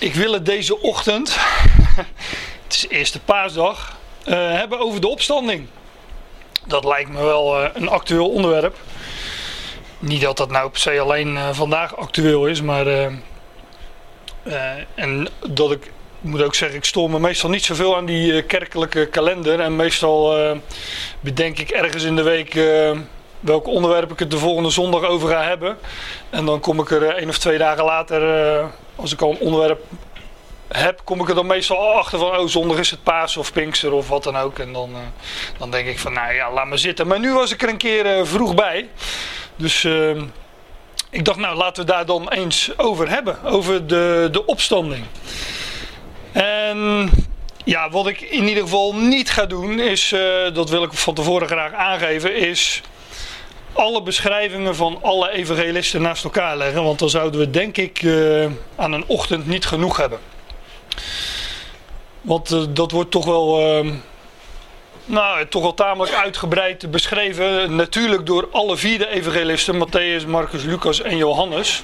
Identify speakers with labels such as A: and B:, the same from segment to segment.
A: ik wil het deze ochtend, het is eerste paasdag, uh, hebben over de opstanding. Dat lijkt me wel uh, een actueel onderwerp. Niet dat dat nou per se alleen uh, vandaag actueel is, maar. en dat ik, ik moet ook zeggen, ik stoor me meestal niet zoveel aan die kerkelijke kalender. En meestal bedenk ik ergens in de week welk onderwerp ik het de volgende zondag over ga hebben. En dan kom ik er één of twee dagen later als ik al een onderwerp heb, kom ik er dan meestal achter van, oh zondag is het paas of pinkster of wat dan ook. En dan, uh, dan denk ik van, nou ja, laat maar zitten. Maar nu was ik er een keer uh, vroeg bij. Dus uh, ik dacht, nou laten we daar dan eens over hebben. Over de, de opstanding. En ja, wat ik in ieder geval niet ga doen is, dat wil ik van tevoren graag aangeven, is alle beschrijvingen van alle evangelisten naast elkaar leggen. Want dan zouden we denk ik uh, aan een ochtend niet genoeg hebben. Want uh, dat wordt toch wel, uh, nou, toch wel tamelijk uitgebreid beschreven. Natuurlijk door alle vier de evangelisten. Matthäus, Marcus, Lucas en Johannes.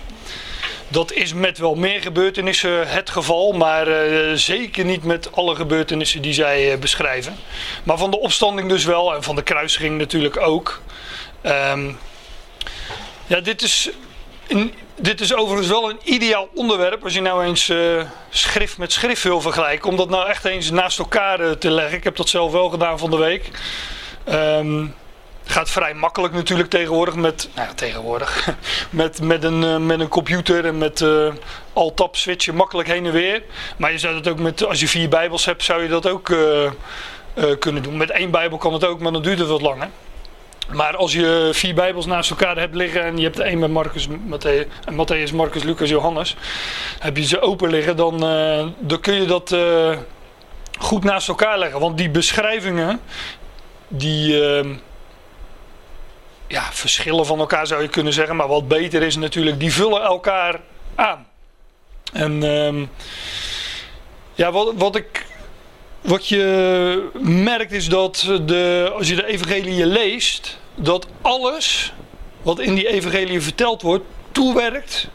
A: Dat is met wel meer gebeurtenissen het geval, maar uh, zeker niet met alle gebeurtenissen die zij beschrijven. Maar van de opstanding dus wel en van de kruisiging natuurlijk ook. Um, ja, dit is, dit is overigens wel een ideaal onderwerp als je nou eens uh, schrift met schrift wil vergelijken. Om dat nou echt eens naast elkaar uh, te leggen. Ik heb dat zelf wel gedaan van de week. Um, gaat vrij makkelijk natuurlijk tegenwoordig met, nou ja, tegenwoordig, met, met, een, uh, met een computer en met uh, alt-tab switchen makkelijk heen en weer. Maar je zou dat ook met, als je vier bijbels hebt, zou je dat ook kunnen doen. Met één bijbel kan het ook, maar dan duurt het wat langer. Maar als je vier bijbels naast elkaar hebt liggen en je hebt één met Marcus, Matthäus, Matthäus, Marcus, Lucas, Johannes. Heb je ze open liggen, dan, uh, dan kun je dat uh, goed naast elkaar leggen. Want die beschrijvingen, die uh, ja, verschillen van elkaar zou je kunnen zeggen. Maar wat beter is natuurlijk, die vullen elkaar aan. En ehm, ja, wat, wat ik wat je merkt is dat de, als je de evangelie leest, dat alles wat in die evangelie verteld wordt, toewerkt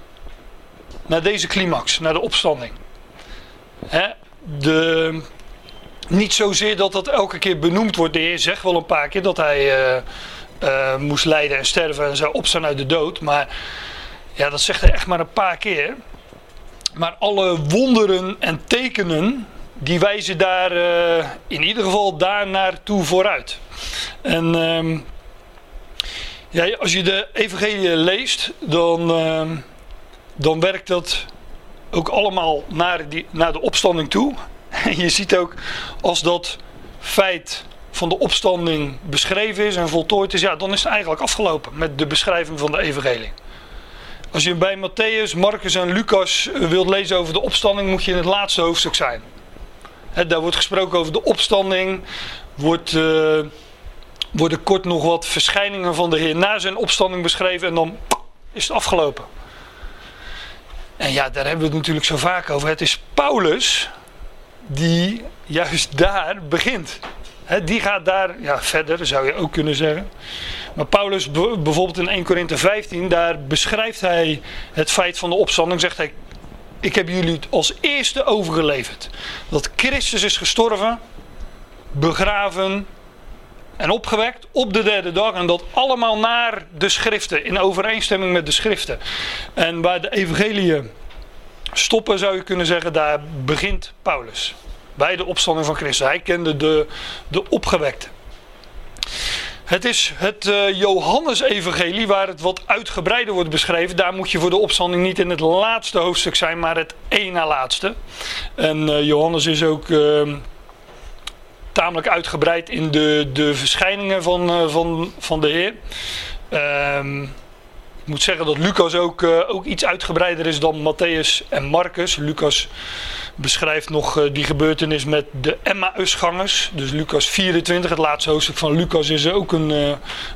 A: naar deze climax, naar de opstanding. Hè? De, niet zozeer dat dat elke keer benoemd wordt. De Heer zegt wel een paar keer dat hij uh, uh, moest lijden en sterven en zou opstaan uit de dood. Maar ja, dat zegt hij echt maar een paar keer. Maar alle wonderen en tekenen die wijzen daar uh, in ieder geval daar naartoe vooruit. En uh, ja, als je de evangelie leest, dan, uh, dan werkt dat ook allemaal naar, die, naar de opstanding toe. En je ziet ook als dat feit van de opstanding beschreven is en voltooid is, ja, dan is het eigenlijk afgelopen met de beschrijving van de evangelie. Als je bij Matthäus, Marcus en Lucas wilt lezen over de opstanding, moet je in het laatste hoofdstuk zijn. He, daar wordt gesproken over de opstanding. Wordt, uh, worden kort nog wat verschijningen van de Heer na zijn opstanding beschreven. En dan is het afgelopen. En ja, daar hebben we het natuurlijk zo vaak over. Het is Paulus die juist daar begint. Die gaat daar ja, verder, zou je ook kunnen zeggen. Maar Paulus, bijvoorbeeld in 1 Korinthe 15, daar beschrijft hij het feit van de opstanding. Zegt hij: ik heb jullie als eerste overgeleverd. Dat Christus is gestorven, begraven en opgewekt op de derde dag. En dat allemaal naar de schriften, in overeenstemming met de schriften. En waar de evangeliën stoppen zou je kunnen zeggen, daar begint Paulus. Bij de opstanding van Christus. Hij kende de, de opgewekte. Het is het uh, Johannes-evangelie waar het wat uitgebreider wordt beschreven. Daar moet je voor de opstanding niet in het laatste hoofdstuk zijn, maar het één na laatste. En uh, Johannes is ook uh, tamelijk uitgebreid in de, de verschijningen van, uh, van, van de Heer. Ehm, ik moet zeggen dat Lucas ook, ook iets uitgebreider is dan Matthäus en Marcus. Lucas beschrijft nog uh, die gebeurtenis met de Emmausgangers. Dus Lucas 24, het laatste hoofdstuk van Lucas is ook een, uh,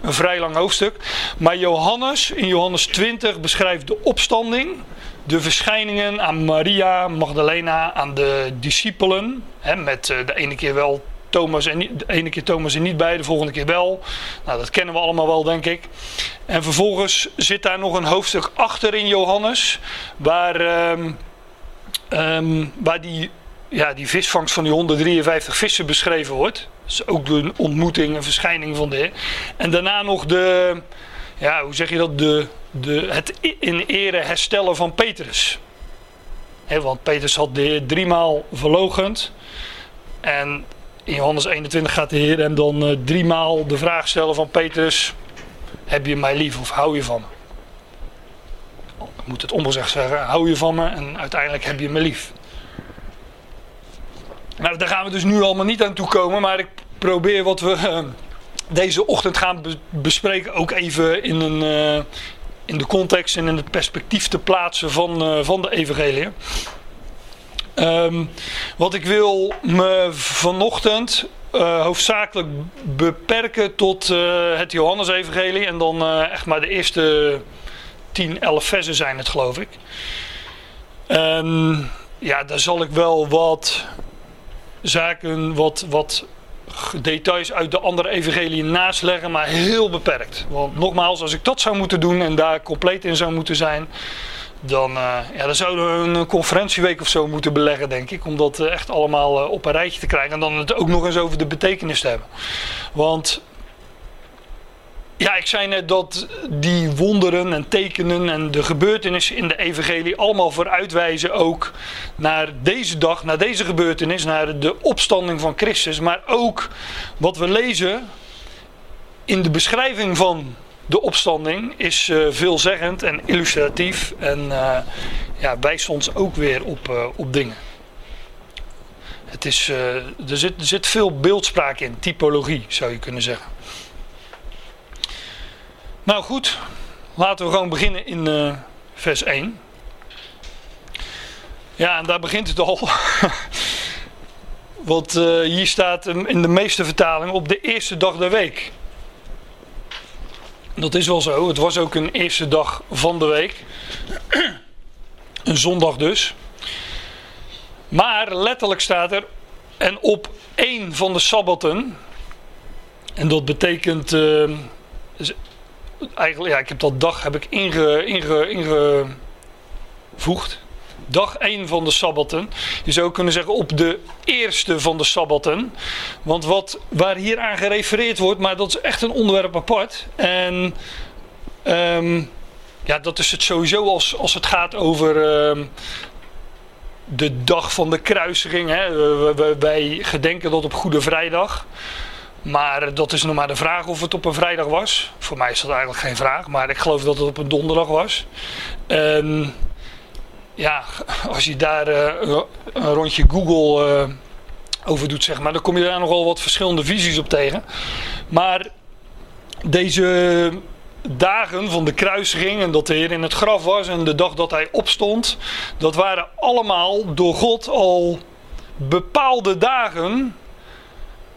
A: een vrij lang hoofdstuk. Maar Johannes, in Johannes 20, beschrijft de opstanding. De verschijningen aan Maria, Magdalena, aan de discipelen. Hè, met uh, de ene keer wel Thomas en de ene keer Thomas en niet bij, de volgende keer wel. Nou, dat kennen we allemaal wel, denk ik. En vervolgens zit daar nog een hoofdstuk achter in Johannes, waar... Uh, Ehm, waar die, ja, die visvangst van die 153 vissen beschreven wordt. Dus ook de ontmoeting en verschijning van de Heer. En daarna nog de, ja, hoe zeg je dat, de, de, het in ere herstellen van Petrus. want Petrus had de Heer driemaal verlogend. En in Johannes 21 gaat de Heer hem dan uh, driemaal de vraag stellen van Petrus: Heb je mij lief of hou je van me? Moet het omgezegd zeggen: Hou je van me en uiteindelijk heb je me lief. Nou, daar gaan we dus nu allemaal niet aan toe komen, maar ik probeer wat we uh, deze ochtend gaan be bespreken ook even in, een, uh, in de context en in het perspectief te plaatsen van, van de evangelie. Um, wat ik wil me vanochtend hoofdzakelijk beperken tot uh, het Johannesevangelie. En dan echt maar de eerste 10, 11 versen zijn het geloof ik. En ja, daar zal ik wel wat zaken, wat, wat details uit de andere evangelie naast leggen, maar heel beperkt. Want nogmaals, als ik dat zou moeten doen en daar compleet in zou moeten zijn, dan, uh, ja, dan zouden we een conferentieweek of zo moeten beleggen, denk ik. Om dat eh, echt allemaal uh, op een rijtje te krijgen. En dan het ook nog eens over de betekenis te hebben. Want ja, ik zei net dat die wonderen en tekenen en de gebeurtenissen in de evangelie allemaal vooruitwijzen ook naar deze dag, naar deze gebeurtenis, naar de opstanding van Christus. Maar ook wat we lezen in de beschrijving van de opstanding is uh, veelzeggend en illustratief en uh, ja, wijst ons ook weer op, uh, op dingen. Het is, er, zit, er zit veel beeldspraak in, typologie zou je kunnen zeggen. Nou goed, laten we gewoon beginnen in vers 1. Ja, en daar begint het al. Want hier staat in de meeste vertalingen op de eerste dag der week. Dat is wel zo. Het was ook een eerste dag van de week. een zondag dus. Maar letterlijk staat er. En op één van de sabbaten. En dat betekent. Uh, eigenlijk, ja, ik heb dat dag heb ik inge, inge, ingevoegd dag 1 van de Sabbaten. Je zou kunnen zeggen op de eerste van de Sabbaten. Want wat, waar hier aan gerefereerd wordt, maar dat is echt een onderwerp apart. En um, ja, dat is het sowieso als, als het gaat over um, de dag van de kruisiging. Hè. Wij gedenken dat op Goede Vrijdag. Maar dat is nog maar de vraag of het op een vrijdag was. Voor mij is dat eigenlijk geen vraag, maar ik geloof dat het op een donderdag was. Um, ja, als je daar uh, een rondje Google uh, over doet, zeg maar, dan kom je daar nogal wat verschillende visies op tegen. Maar deze dagen van de kruisiging en dat de Heer in het graf was en de dag dat hij opstond, dat waren allemaal door God al bepaalde dagen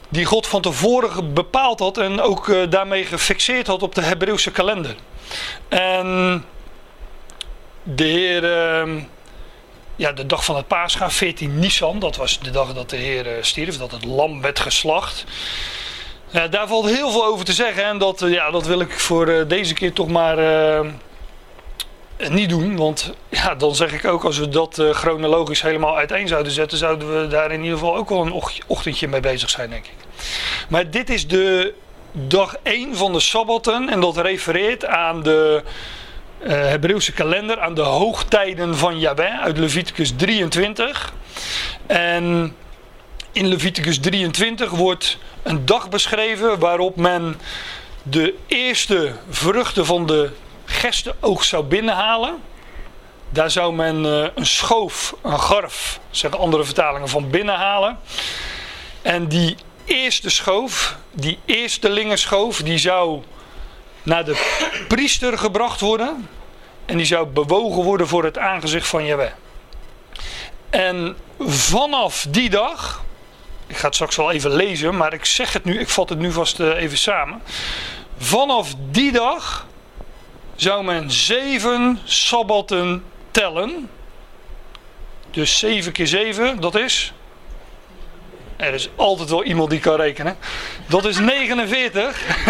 A: die God van tevoren bepaald had en ook uh, daarmee gefixeerd had op de Hebreeuwse kalender. En de Heer, uh, ja, de dag van het paascha, 14 Nisan, dat was de dag dat de Heer uh, stierf, dat het lam werd geslacht. Daar valt heel veel over te zeggen en dat, uh, ja, dat wil ik voor deze keer toch maar niet doen. Want ja, dan zeg ik ook, als we dat chronologisch helemaal uiteen zouden zetten, zouden we daar in ieder geval ook wel een ochtendje mee bezig zijn, denk ik. Maar dit is de dag 1 van de Sabbaten en dat refereert aan de uh, Hebreeuwse kalender aan de hoogtijden van Yahweh uit Leviticus 23. En in Leviticus 23 wordt een dag beschreven waarop men de eerste vruchten van de gestenoogst zou binnenhalen. Daar zou men uh, een schoof, een garf, zeggen andere vertalingen, van binnenhalen. En die eerste schoof, die eerste lingenschoof, die zou naar de priester gebracht worden. En die zou bewogen worden voor het aangezicht van Jehovah. En vanaf die dag, ik ga het straks wel even lezen, maar ik zeg het nu, ik vat het nu vast eh, even samen. Vanaf die dag zou men zeven sabbatten tellen. Dus 7 keer 7, dat is. Er is altijd wel iemand die kan rekenen. Dat is 49.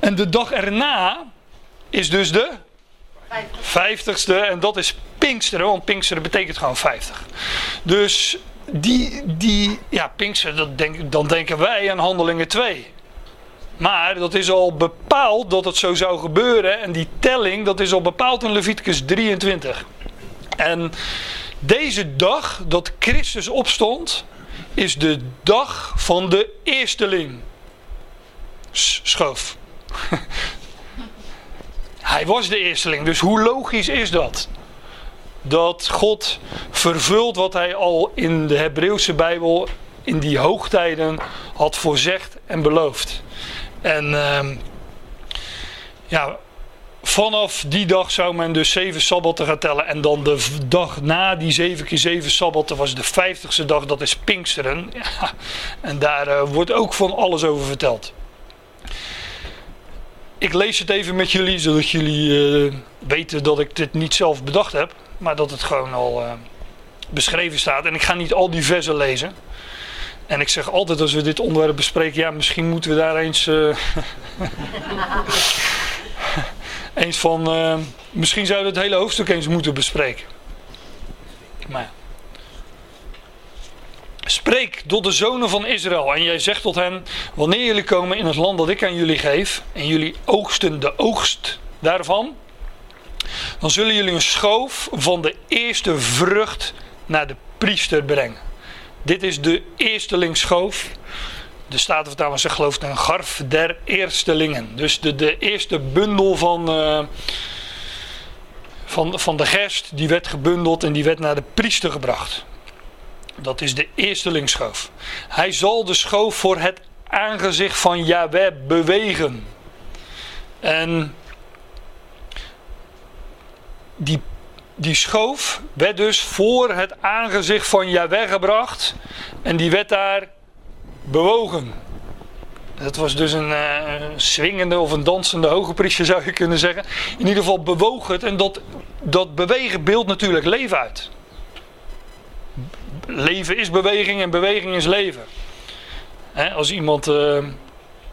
A: en de dag erna is dus de vijftigste. En dat is Pinksteren, want Pinksteren betekent gewoon 50. Dus die, die ja, Pinksteren, dat dan denken wij aan Handelingen 2. Maar dat is al bepaald dat het zo zou gebeuren. En die telling, dat is al bepaald in Leviticus 23. En deze dag dat Christus opstond, is de dag van de eersteling. Schoof. Hij was de eersteling, dus hoe logisch is dat? Dat God vervult wat hij al in de Hebreeuwse Bijbel in die hoogtijden had voorzegd en beloofd. En uh, ja, vanaf die dag zou men dus zeven sabbatten gaan tellen. En dan de dag na die zeven keer zeven sabbatten was de vijftigste dag, dat is Pinksteren. En daar uh, wordt ook van alles over verteld. Ik lees het even met jullie, zodat jullie uh, weten dat ik dit niet zelf bedacht heb. Maar dat het gewoon al uh, beschreven staat. En ik ga niet al die versen lezen. En ik zeg altijd als we dit onderwerp bespreken, ja, misschien moeten we daar eens. Uh, eens van. Uh, misschien zouden we het hele hoofdstuk eens moeten bespreken. Maar. Spreek tot de zonen van Israël en jij zegt tot hen: Wanneer jullie komen in het land dat ik aan jullie geef, en jullie oogsten de oogst daarvan, dan zullen jullie een schoof van de eerste vrucht naar de priester brengen. Dit is de eerstelingsschoof. De Statenvertaler zegt geloof een garf der eerstelingen. Dus de, de eerste bundel van, uh, van, van de gerst, die werd gebundeld en die werd naar de priester gebracht. Dat is de eerstelingsschoof. Hij zal de schoof voor het aangezicht van Yahweh bewegen. En die die schoof werd dus voor het aangezicht van Jahweh gebracht. En die werd daar bewogen. Dat was dus een uh, swingende of een dansende hoge priester zou je kunnen zeggen. In ieder geval bewoog het. En dat, dat bewegen beeldt natuurlijk leven uit. Leven is beweging en beweging is leven. He, als iemand... Uh...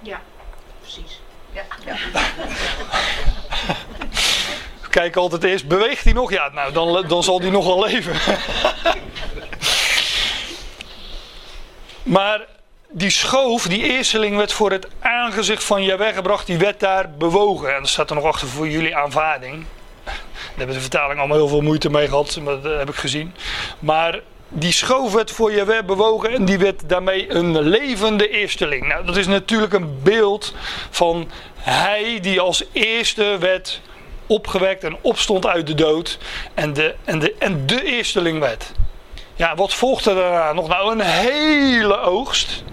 B: Ja, precies. Ja. ja.
A: kijk altijd eerst, beweegt hij nog? Ja, nou, dan, dan zal hij nog wel leven. maar die schoof, die eersteling werd voor het aangezicht van je weggebracht, die werd daar bewogen. En dat staat er nog achter voor jullie aanvaarding. Daar hebben de vertaling allemaal heel veel moeite mee gehad, maar dat heb ik gezien. Maar die schoof werd voor je bewogen en die werd daarmee een levende eersteling. Nou, dat is natuurlijk een beeld van hij die als eerste werd opgewekt en opstond uit de dood en de, en de, en de eersteling werd. Ja, wat volgde daarna nog? Nou, een hele oogst.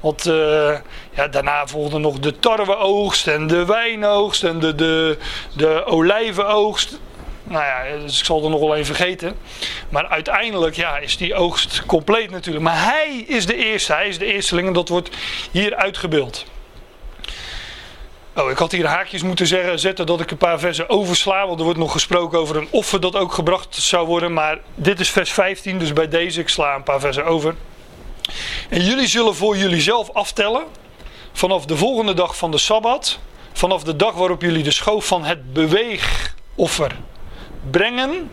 A: Want uh, ja, daarna volgde nog de tarweoogst en de wijnoogst en de, de, de olijvenoogst. Nou ja, dus ik zal er nog wel een vergeten. Maar uiteindelijk ja, is die oogst compleet natuurlijk. Maar hij is de eerste, hij is de eersteling en dat wordt hier uitgebeeld. Oh, ik had hier haakjes moeten zeggen, zetten dat ik een paar versen oversla. Want er wordt nog gesproken over een offer dat ook gebracht zou worden. Maar dit is vers 15, dus bij deze, ik sla een paar versen over. En jullie zullen voor jullie zelf aftellen. Vanaf de volgende dag van de Sabbat. Vanaf de dag waarop jullie de schoof van het beweegoffer brengen.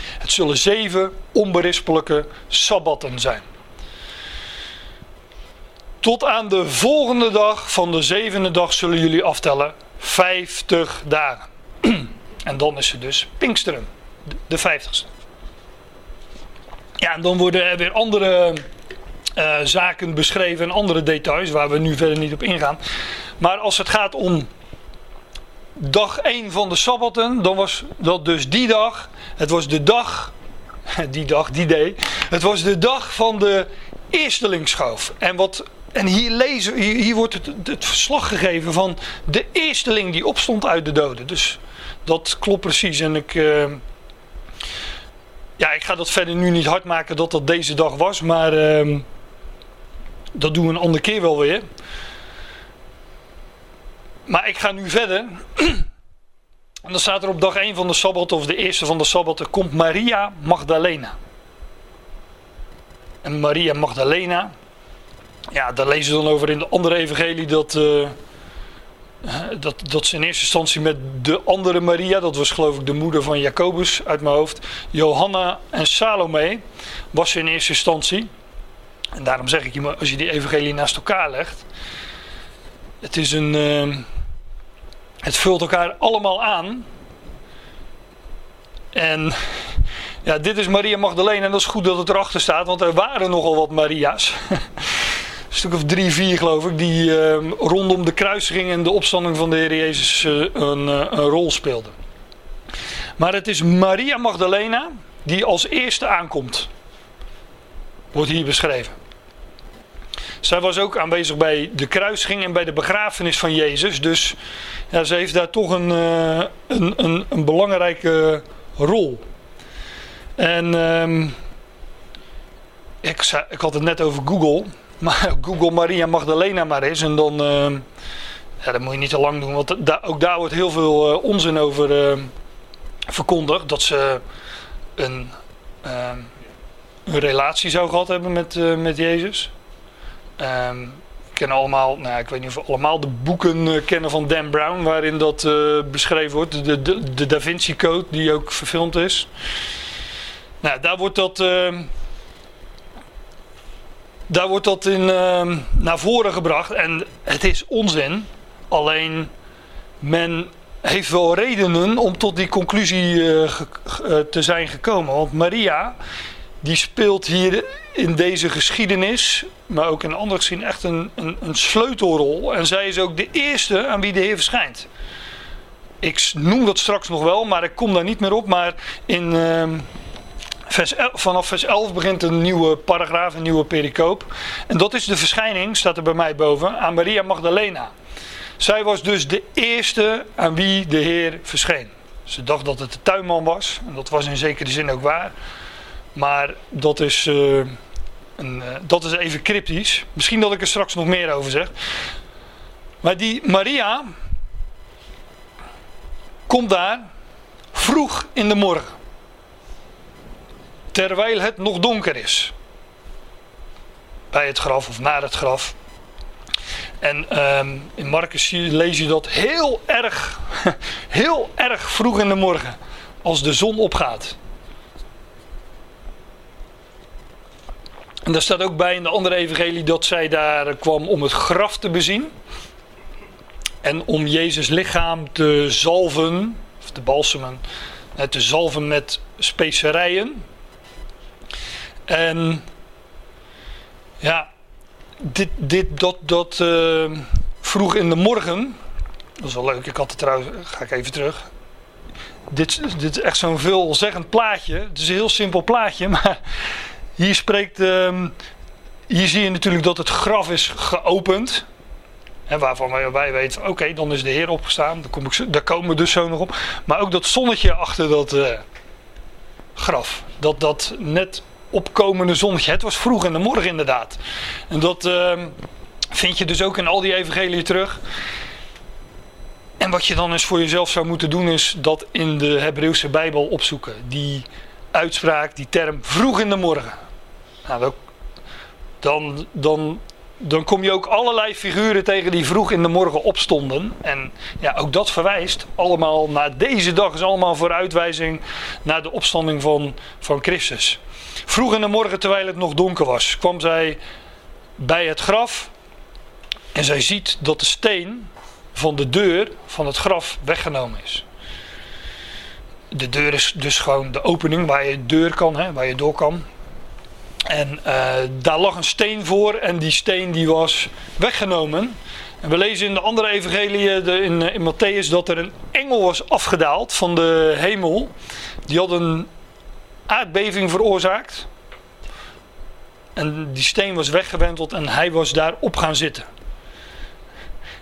A: Het zullen zeven onberispelijke Sabbatten zijn. Tot aan de volgende dag van de zevende dag zullen jullie aftellen 50 dagen. en dan is het dus Pinksteren, de vijftigste. Ja, en dan worden er weer andere uh, zaken beschreven en andere details waar we nu verder niet op ingaan. Maar als het gaat om dag 1 van de Sabbaten, dan was dat dus die dag. Het was de dag, die dag, die day. Het was de dag van de eerstelingsschoof. En wat en hier, lezen, hier, wordt het, het, verslag gegeven van de eersteling die opstond uit de doden. Dus dat klopt precies. En ik, uh, ja, ik ga dat verder nu niet hard maken dat dat deze dag was. Maar uh, dat doen we een andere keer wel weer. Maar ik ga nu verder. En dan staat er op dag 1 van de Sabbat, of de eerste van de Sabbat, komt Maria Magdalena. En Maria Magdalena, ja, daar lezen we dan over in de andere evangelie dat, uh, dat, dat ze in eerste instantie met de andere Maria, dat was geloof ik de moeder van Jacobus uit mijn hoofd, Johanna en Salome, was ze in eerste instantie. En daarom zeg ik je, als je die evangelie naast elkaar legt, het is een, uh, het vult elkaar allemaal aan. En ja, dit is Maria Magdalena en dat is goed dat het erachter staat, want er waren nogal wat Maria's. stuk of drie, vier geloof ik, die uh, rondom de kruisiging en de opstanding van de Heer Jezus uh, een, uh, een, rol speelden. Maar het is Maria Magdalena die als eerste aankomt. Wordt hier beschreven. Zij was ook aanwezig bij de kruisiging en bij de begrafenis van Jezus. Dus ja, ze heeft daar toch een, een, een, een belangrijke rol. En um, ik, ik had het net over Google. Maar Google Maria Magdalena maar eens. En dan, uh, ja, dat moet je niet te lang doen. Want ook daar wordt heel veel uh, onzin over uh, verkondigd. Dat ze een, ehm, een relatie zou gehad hebben met, eh, met Jezus. Um, ik ken allemaal, nou, ik weet niet of we allemaal de boeken kennen van Dan Brown. Waarin dat beschreven wordt. De, de, de Da Vinci Code die ook verfilmd is. Nou, daar wordt dat daar wordt dat in, uh, naar voren gebracht. En het is onzin. Alleen men heeft wel redenen om tot die conclusie uh, te zijn gekomen. Want Maria, die speelt hier in deze geschiedenis, maar ook in andere gezien, echt een, een, een, sleutelrol. En zij is ook de eerste aan wie de Heer verschijnt. Ik noem dat straks nog wel, maar ik kom daar niet meer op. Maar in. Uh, Vers vanaf vers 11 begint een nieuwe paragraaf, een nieuwe pericoop. En dat is de verschijning, staat er bij mij boven, aan Maria Magdalena. Zij was dus de eerste aan wie de Heer verscheen. Ze dacht dat het de tuinman was. En dat was in zekere zin ook waar. Maar dat is, uh, een, uh, dat is even cryptisch. Misschien dat ik er straks nog meer over zeg. Maar die Maria komt daar vroeg in de morgen terwijl het nog donker is. Bij het graf of naar het graf. En um, in Marcus lees je dat heel erg, heel erg vroeg in de morgen. Als de zon opgaat. En daar staat ook bij in de andere evangelie dat zij daar kwam om het graf te bezien. En om Jezus lichaam te zalven, of te balsemen, te zalven met specerijen. En ja, dit, dit, dat, dat uh, vroeg in de morgen. Dat is wel leuk, ik had het trouwens, ga ik even terug. Dit, dit is echt zo'n veelzeggend plaatje. Het is een heel simpel plaatje, maar hier spreekt. Uh, hier zie je natuurlijk dat het graf is geopend. En waarvan wij, wij weten, oké, dan is de Heer opgestaan. Daar, kom ik, daar komen we dus zo nog op. Maar ook dat zonnetje achter dat uh, graf. Dat dat net opkomende zonnetje. Het was vroeg in de morgen inderdaad. En dat uh, vind je dus ook in al die evangeliën terug. En wat je dan eens voor jezelf zou moeten doen is dat in de Hebreeuwse Bijbel opzoeken. Die uitspraak, die term vroeg in de morgen. Nou, dan, dan, dan kom je ook allerlei figuren tegen die vroeg in de morgen opstonden. En ja, ook dat verwijst allemaal naar deze dag, is allemaal vooruitwijzing naar de opstanding van, van Christus. Vroeg in de morgen, terwijl het nog donker was, kwam zij bij het graf. En zij ziet dat de steen van de deur van het graf weggenomen is. De deur is dus gewoon de opening waar je deur kan, hè, waar je door kan. En uh, daar lag een steen voor en die steen die was weggenomen. En we lezen in de andere evangelie de, in, in Matthäus dat er een engel was afgedaald van de hemel. Die had een aardbeving veroorzaakt. En die steen was weggewenteld en hij was daar op gaan zitten.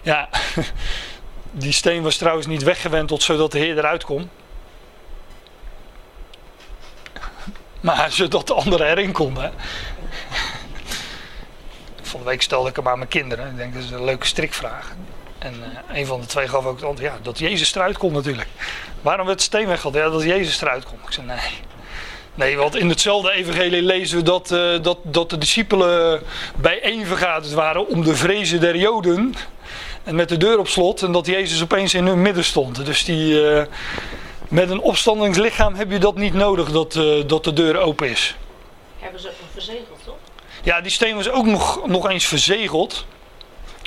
A: Ja, die steen was trouwens niet weggewenteld zodat de Heer eruit kon. Maar zodat de anderen erin konden. Van de week stelde ik hem aan mijn kinderen. Ik denk dat is een leuke strikvraag. En uh, een van de twee gaf ook het antwoord. Ja, dat Jezus eruit kon natuurlijk. Waarom werd de steen weggehaald? Ja, dat Jezus eruit kon. Ik zei nee. Nee, want in hetzelfde evangelie lezen we dat, uh, dat, dat de discipelen bijeen vergaderd waren om de vrezen der Joden. En met de deur op slot en dat Jezus opeens in hun midden stond. Dus die, eh, met een opstandingslichaam heb je dat niet nodig dat, eh, dat de deur open is.
B: Hebben ze verzegeld, toch?
A: Ja, die steen was ook nog, nog eens verzegeld.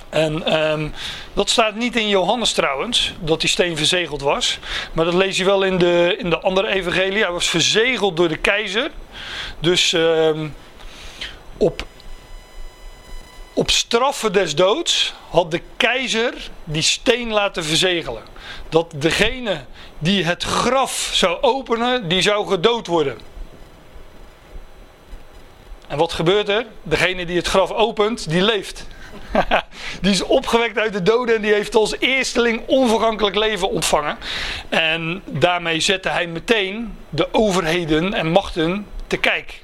A: En ehm, dat staat niet in Johannes trouwens, dat die steen verzegeld was. Maar dat lees je wel in de, in de andere evangelie. Hij was verzegeld door de keizer. Dus ehm, op, op straffen des doods had de keizer die steen laten verzegelen. Dat degene die het graf zou openen, die zou gedood worden. En wat gebeurt er? Degene die het graf opent, die leeft. die is opgewekt uit de doden en die heeft als eersteling onvergankelijk leven ontvangen. En daarmee zette hij meteen de overheden en machten te kijk.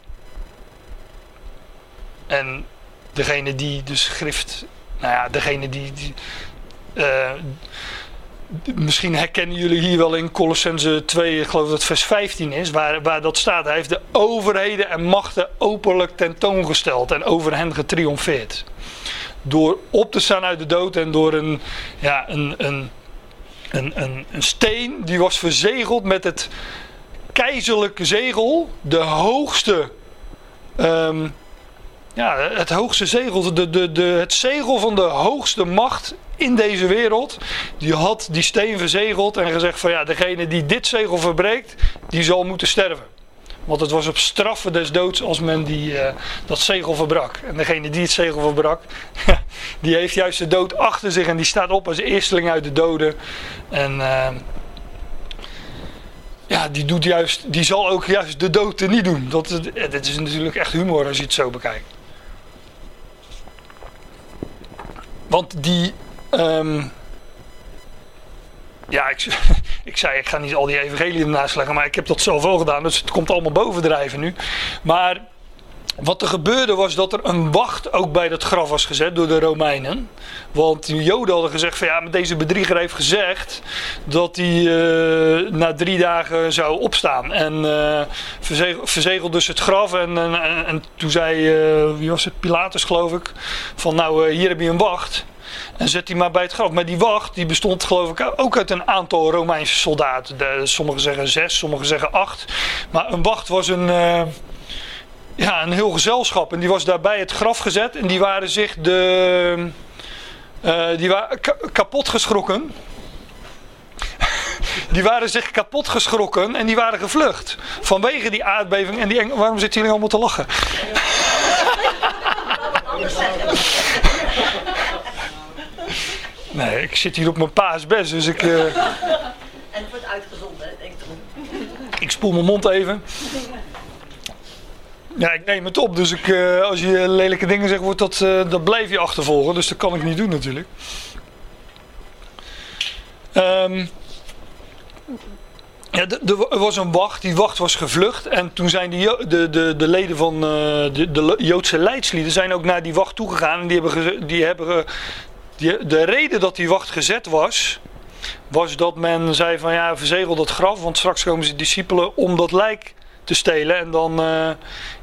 A: En degene die de schrift, nou ja, degene die, die uh, misschien herkennen jullie hier wel in Colossense 2, ik geloof dat vers 15 is, waar, waar dat staat. Hij heeft de overheden en machten openlijk tentoongesteld en over hen getriomfeerd. Door op te staan uit de dood en door een, ja, een, een, een, een, een steen die was verzegeld met het keizerlijke zegel, de hoogste um, ja, het hoogste zegel, de, de, de, het zegel van de hoogste macht in deze wereld, die had die steen verzegeld en gezegd van ja, degene die dit zegel verbreekt, die zal moeten sterven. Want het was op straffen des doods als men die, uh, dat zegel verbrak. En degene die het zegel verbrak, die heeft juist de dood achter zich en die staat op als eersteling uit de doden. En uh, ja, die, doet juist, die zal ook juist de dood er niet doen. Dat, dat is natuurlijk echt humor als je het zo bekijkt. Want die. Um, ja, ik, ik zei, ik ga niet al die evangeliën ernaast maar ik heb dat zelf al gedaan, dus het komt allemaal bovendrijven nu. Maar wat er gebeurde was dat er een wacht ook bij dat graf was gezet door de Romeinen. Want de Joden hadden gezegd van ja, maar deze bedrieger heeft gezegd dat hij uh, na drie dagen zou opstaan. En uh, verzegeld dus het graf en, en, en toen zei, uh, wie was het, Pilatus geloof ik, van nou hier heb je een wacht. En zet die maar bij het graf. Maar die wacht die bestond geloof ik ook uit een aantal Romeinse soldaten. Sommigen zeggen zes, sommigen zeggen acht. Maar een wacht was een ja, een heel gezelschap. En die was daar bij het graf gezet. En die waren zich de. Uh, die waren kapot geschrokken. die waren zich kapot geschrokken en die waren gevlucht. Vanwege die aardbeving en die eng Waarom zitten jullie allemaal te lachen? nee, ik zit hier op mijn paasbest, dus ik. Uh...
B: En het wordt uitgezonden, denk ik.
A: Ik spoel mijn mond even. Ja, ik neem het op. Dus ik, uh, als je lelijke dingen zegt, wordt dat, uh, dat blijf je achtervolgen. Dus dat kan ik niet doen natuurlijk. Um, ja, er was een wacht. Die wacht was gevlucht. En toen zijn de, de, de leden van de, de Joodse leidslieden zijn ook naar die wacht toegegaan. En die hebben, die hebben de reden dat die wacht gezet was, was dat men zei van ja, verzegel dat graf. Want straks komen ze discipelen om dat lijk te stelen. En dan, uh,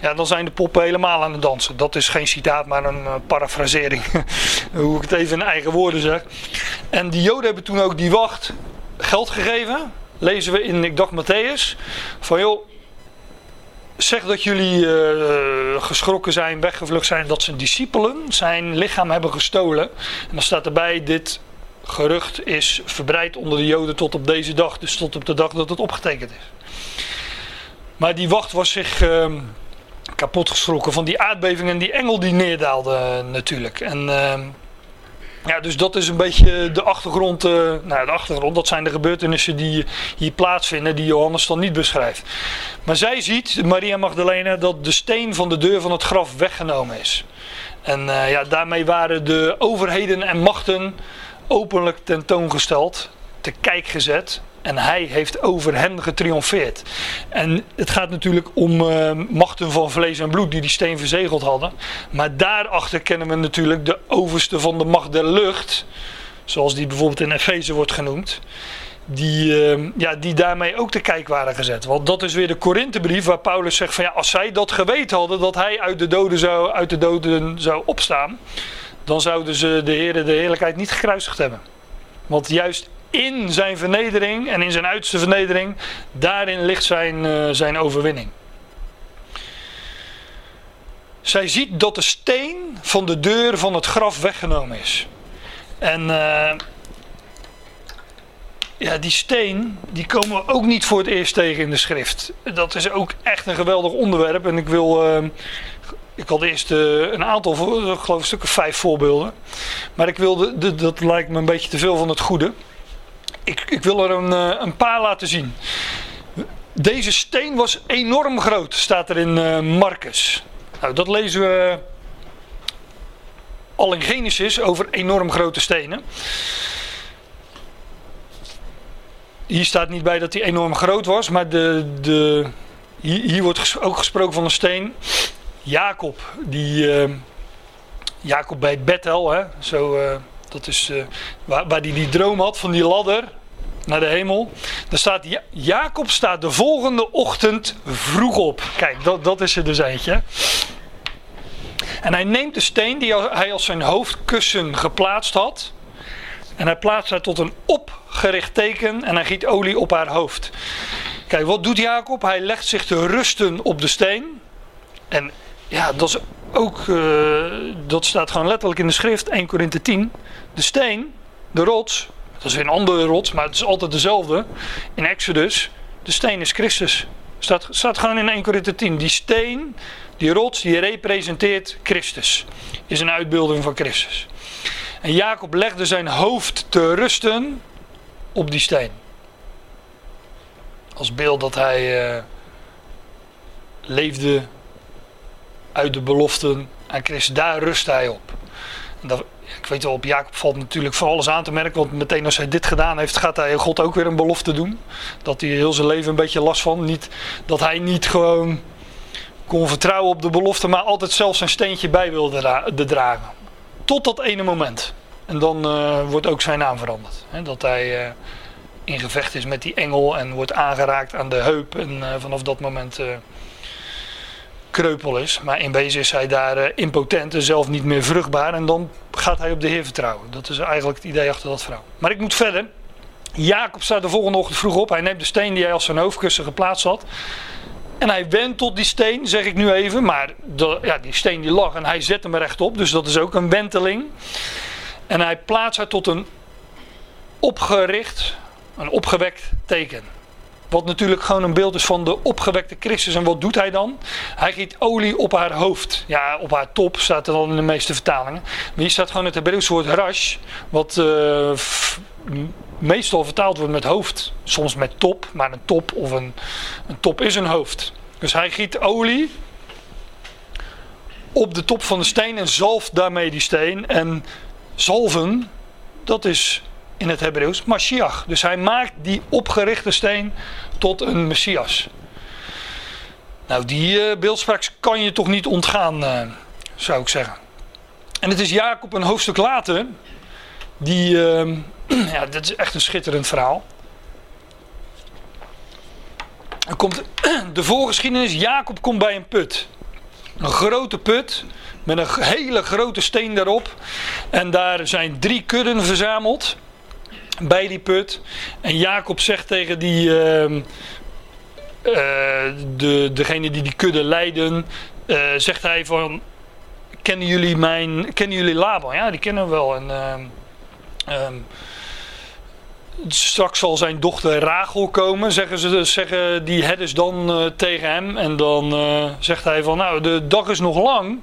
A: ja, dan zijn de poppen helemaal aan het dansen. Dat is geen citaat, maar een uh, parafrasering. Hoe ik het even in eigen woorden zeg. En die Joden hebben toen ook die wacht geld gegeven. Lezen we in, ik dacht Matthäus. Van joh, zeg dat jullie uh, geschrokken zijn, weggevlucht zijn. Dat zijn discipelen zijn lichaam hebben gestolen. En dan staat erbij dit gerucht is verbreid onder de Joden tot op deze dag. Dus tot op de dag dat het opgetekend is. Maar die wacht was zich uh, kapot geschrokken van die aardbeving en die engel die neerdaalde uh, natuurlijk. En uh, ja, dus dat is een beetje de achtergrond. Uh, nou, de achtergrond, dat zijn de gebeurtenissen die hier plaatsvinden, die Johannes dan niet beschrijft. Maar zij ziet, Maria Magdalena, dat de steen van de deur van het graf weggenomen is. En uh, ja, daarmee waren de overheden en machten openlijk tentoongesteld, te kijk gezet. En hij heeft over hen getriomfeerd. En het gaat natuurlijk om uh, machten van vlees en bloed die die steen verzegeld hadden. Maar daarachter kennen we natuurlijk de overste van de macht der lucht. Zoals die bijvoorbeeld in Efeze wordt genoemd. Die, uh, ja, die daarmee ook te kijk waren gezet. Want dat is weer de Korinthebrief waar Paulus zegt van ja, als zij dat geweten hadden dat hij uit de doden zou, uit de doden zou opstaan dan zouden ze de Heer de heerlijkheid niet gekruisigd hebben. Want juist in zijn vernedering en in zijn uiterste vernedering, daarin ligt zijn, uh, zijn overwinning. Zij ziet dat de steen van de deur van het graf weggenomen is. En uh, ja, die steen, die komen we ook niet voor het eerst tegen in de schrift. Dat is ook echt een geweldig onderwerp. En ik wil, uh, ik had eerst een aantal, ik geloof een stuk of vijf voorbeelden. Maar ik wilde, dat lijkt me een beetje te veel van het goede. Ik, ik wil er een, een paar laten zien. Deze steen was enorm groot, staat er in Marcus. Nou, dat lezen we al in Genesis over enorm grote stenen. Hier staat niet bij dat hij enorm groot was, maar de, de, hier, wordt ook gesproken van een steen. Jacob, die, uh, Jacob bij Bethel, hè, zo, dat is uh, waar, waar hij die droom had van die ladder naar de hemel. Daar staat, Jacob staat de volgende ochtend vroeg op. Kijk, dat, dat is er dus eentje. En hij neemt de steen die hij als zijn hoofdkussen geplaatst had. En hij plaatst haar tot een opgericht teken en hij giet olie op haar hoofd. Kijk, wat doet Jacob? Hij legt zich te rusten op de steen. En ja, dat is ook, uh, dat staat gewoon letterlijk in de schrift, 1 Korinthe 10. De steen, de rots, dat is een andere rots, maar het is altijd dezelfde. In Exodus, de steen is Christus. Staat, staat gewoon in 1 Korinthe 10. Die steen, die rots, die representeert Christus. Is een uitbeelding van Christus. En Jacob legde zijn hoofd te rusten op die steen. Als beeld dat hij uh, leefde uit de beloften aan Christus. Daar rust hij op. Dat, ik weet wel, op Jacob valt natuurlijk voor alles aan te merken. Want meteen als hij dit gedaan heeft, gaat hij God ook weer een belofte doen. Dat hij heel zijn leven een beetje last van. Niet, dat hij niet gewoon kon vertrouwen op de belofte, maar altijd zelf zijn steentje bij wilde dragen. Tot dat ene moment. En dan uh, wordt ook zijn naam veranderd. Dat hij uh, in gevecht is met die engel en wordt aangeraakt aan de heup. En uh, vanaf dat moment kreupel is. Maar in wezen is hij daar impotent en zelf niet meer vruchtbaar. En dan gaat hij op de Heer vertrouwen. Dat is eigenlijk het idee achter dat verhaal. Maar ik moet verder. Jacob staat de volgende ochtend vroeg op. Hij neemt de steen die hij als zijn hoofdkussen geplaatst had. En hij wentelt die steen, zeg ik nu even. Maar de, ja, die steen die lag en hij zet hem rechtop. Dus dat is ook een wenteling. En hij plaatst haar tot een opgericht, een opgewekt teken. Wat natuurlijk gewoon een beeld is van de opgewekte Christus. En wat doet hij dan? Hij giet olie op haar hoofd. Ja, op haar top staat er dan in de meeste vertalingen. Maar hier staat gewoon het Hebreeuwse woord rash. Wat uh, meestal vertaald wordt met hoofd. Soms met top, maar een top of een, een top is een hoofd. Dus hij giet olie op de top van de steen en zalft daarmee die steen. En zalven, dat is in het Hebreeuws Mashiach. Dus hij maakt die opgerichte steen tot een Messias. Nou, die uh, beeldspraak kan je toch niet ontgaan, uh, zou ik zeggen. En het is Jacob een hoofdstuk later, die, uh, ja, dit is echt een schitterend verhaal. Er komt de voorgeschiedenis, Jacob komt bij een put. Een grote put met een hele grote steen daarop. En daar zijn drie kudden verzameld bij die put. En Jacob zegt tegen die, uh, uh, de, degene die die kudde leiden, uh, zegt hij van, kennen jullie mijn, kennen jullie Laban? Ja, die kennen we wel. En, um, straks zal zijn dochter Rachel komen, zeggen, ze, zeggen die herders dan uh, tegen hem. En dan zegt hij van, nou, de dag is nog lang.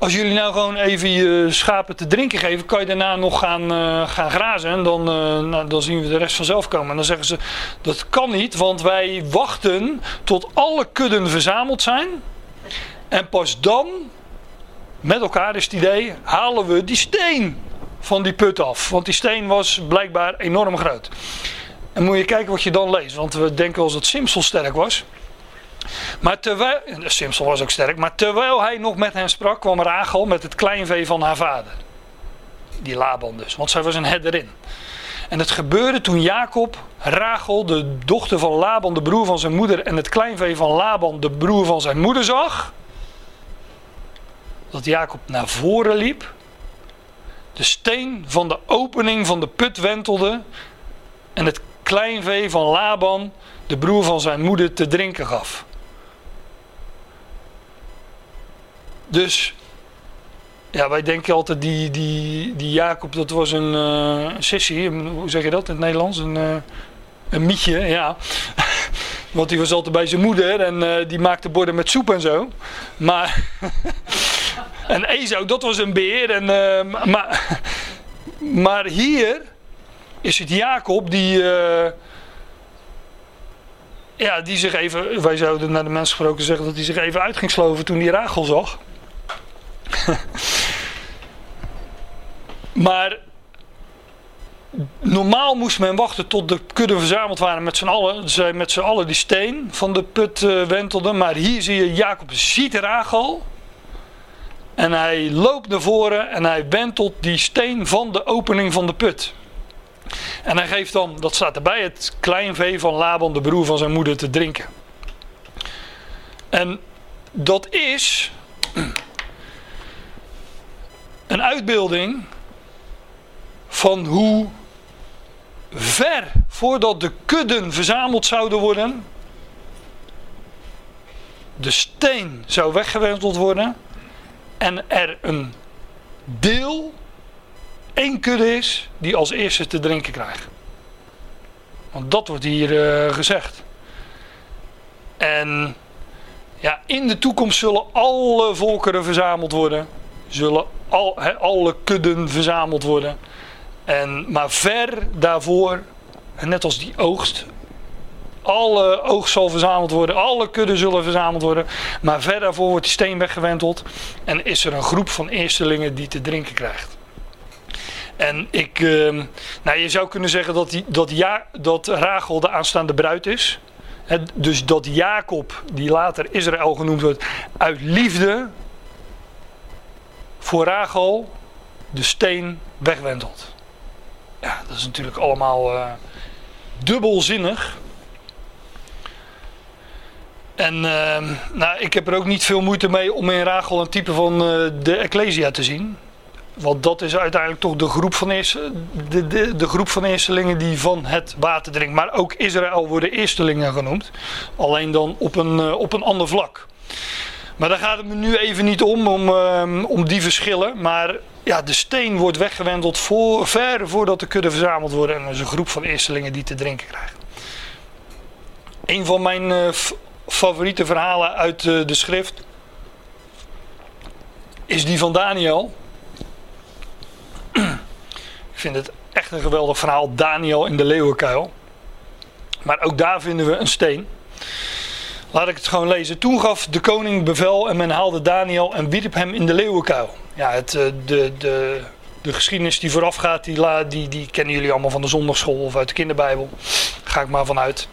A: Als jullie nou gewoon even je schapen te drinken geven, kan je daarna nog gaan, uh, gaan grazen. En dan, nou, dan zien we de rest vanzelf komen. En dan zeggen ze, dat kan niet, want wij wachten tot alle kudden verzameld zijn. En pas dan, met elkaar is het idee, halen we die steen van die put af. Want die steen was blijkbaar enorm groot. En moet je kijken wat je dan leest. Want we denken als het Simpson sterk was. Maar terwijl, Simpson was ook sterk, maar terwijl hij nog met hen sprak, kwam Rachel met het kleinvee van haar vader. Die Laban dus, want zij was een herderin. En het gebeurde toen Jacob, Rachel, de dochter van Laban, de broer van zijn moeder, en het kleinvee van Laban, de broer van zijn moeder, zag. Dat Jacob naar voren liep de steen van de opening van de put wentelde en het kleinvee van Laban, de broer van zijn moeder, te drinken gaf. Dus ja, wij denken altijd die, die, die Jacob, dat was een uh, sissie, hoe zeg je dat in het Nederlands? Een, uh, een mietje, ja. Want die was altijd bij zijn moeder en uh, die maakte borden met soep en zo. Maar, en Esau, dat was een beer. En, maar, maar hier is het Jacob die, ja, die zich even, wij zouden naar de mensen gesproken zeggen dat hij zich even uit ging sloven toen hij Rachel zag. maar normaal moest men wachten tot de kudde verzameld waren met z'n allen, zij met z'n allen die steen van de put uh, wentelden. Maar hier zie je Jacob ziet Rachel. En hij loopt naar voren en hij wentelt die steen van de opening van de put. En hij geeft dan, dat staat erbij, het kleinvee van Laban, de broer van zijn moeder, te drinken. En dat is een uitbeelding van hoe ver voordat de kudden verzameld zouden worden, de steen zou weggewenteld worden en er een deel, één kudde is, die als eerste te drinken krijgt. Want dat wordt hier uh, gezegd. En ja, in de toekomst zullen alle volkeren verzameld worden. Zullen al, alle kudden verzameld worden. En, maar ver daarvoor, net als die oogst, alle oogst zal verzameld worden, alle kudden zullen verzameld worden. Maar ver daarvoor wordt die steen weggewenteld en is er een groep van eerstelingen die te drinken krijgt. En ik, uh, nou je zou kunnen zeggen dat, die, dat, ja, dat Rachel de aanstaande bruid is. dus dat Jacob, die later Israël genoemd wordt, uit liefde voor Rachel de steen wegwentelt. Ja, dat is natuurlijk allemaal uh, dubbelzinnig. En uh, nou, ik heb er ook niet veel moeite mee om in Rachel een type van uh, de Ecclesia te zien. Want dat is uiteindelijk toch de groep van, eerste, de, de, de groep van eerstelingen die van het water drinkt. Maar ook Israël worden eerstelingen genoemd. Alleen dan op een, uh, op een ander vlak. Maar daar gaat het me nu even niet om, om, uh, om die verschillen. Maar ja, de steen wordt weggewendeld voor, ver voordat de kudde verzameld worden. En er is een groep van eerstelingen die te drinken krijgen. Een van mijn uh, favoriete verhalen uit uh, de schrift is die van Daniel. Ik vind het echt een geweldig verhaal, Daniel in de leeuwenkuil. Maar ook daar vinden we een steen. Laat ik het gewoon lezen. Toen gaf de koning bevel en men haalde Daniel en wierp hem in de leeuwenkuil. Ja, het, eh, de, de, de geschiedenis die vooraf gaat, die, die, die kennen jullie allemaal van de zondagschool of uit de kinderbijbel. Ga ik maar vanuit.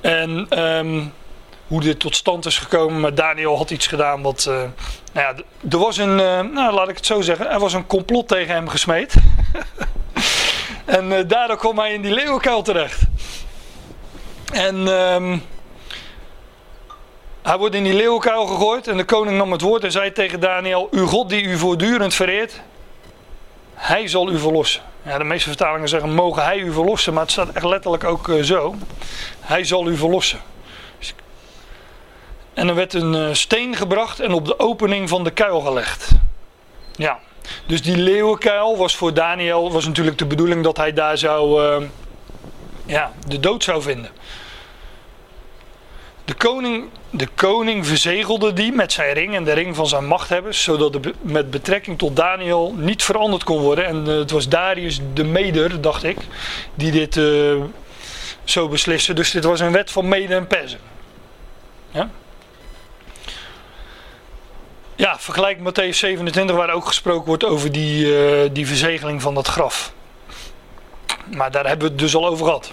A: En um, hoe dit tot stand is gekomen, maar Daniel had iets gedaan wat... Uh, nou ja, er was een, uh, nou laat ik het zo zeggen, er was een complot tegen hem gesmeed. en uh, daardoor kwam hij in die leeuwenkuil terecht. En... Um, hij wordt in die leeuwenkuil gegooid en de koning nam het woord en zei tegen Daniel: Uw God die u voortdurend vereert, hij zal u verlossen. Ja, de meeste vertalingen zeggen: Mogen hij u verlossen, maar het staat echt letterlijk ook uh, zo: Hij zal u verlossen. En er werd een uh, steen gebracht en op de opening van de kuil gelegd. Ja, dus die leeuwenkuil was voor Daniel was natuurlijk de bedoeling dat hij daar zou, uh, ja, de dood zou vinden. De koning, de koning verzegelde die met zijn ring en de ring van zijn machthebbers, zodat de met betrekking tot Daniel niet veranderd kon worden. En uh, het was Darius de Meder, dacht ik, die dit uh, zo besliste. Dus dit was een wet van Mede en Persen. Ja? Ja, vergelijk Matthäus 27 waar ook gesproken wordt over die, uh, die verzegeling van dat graf. Maar daar hebben we het dus al over gehad.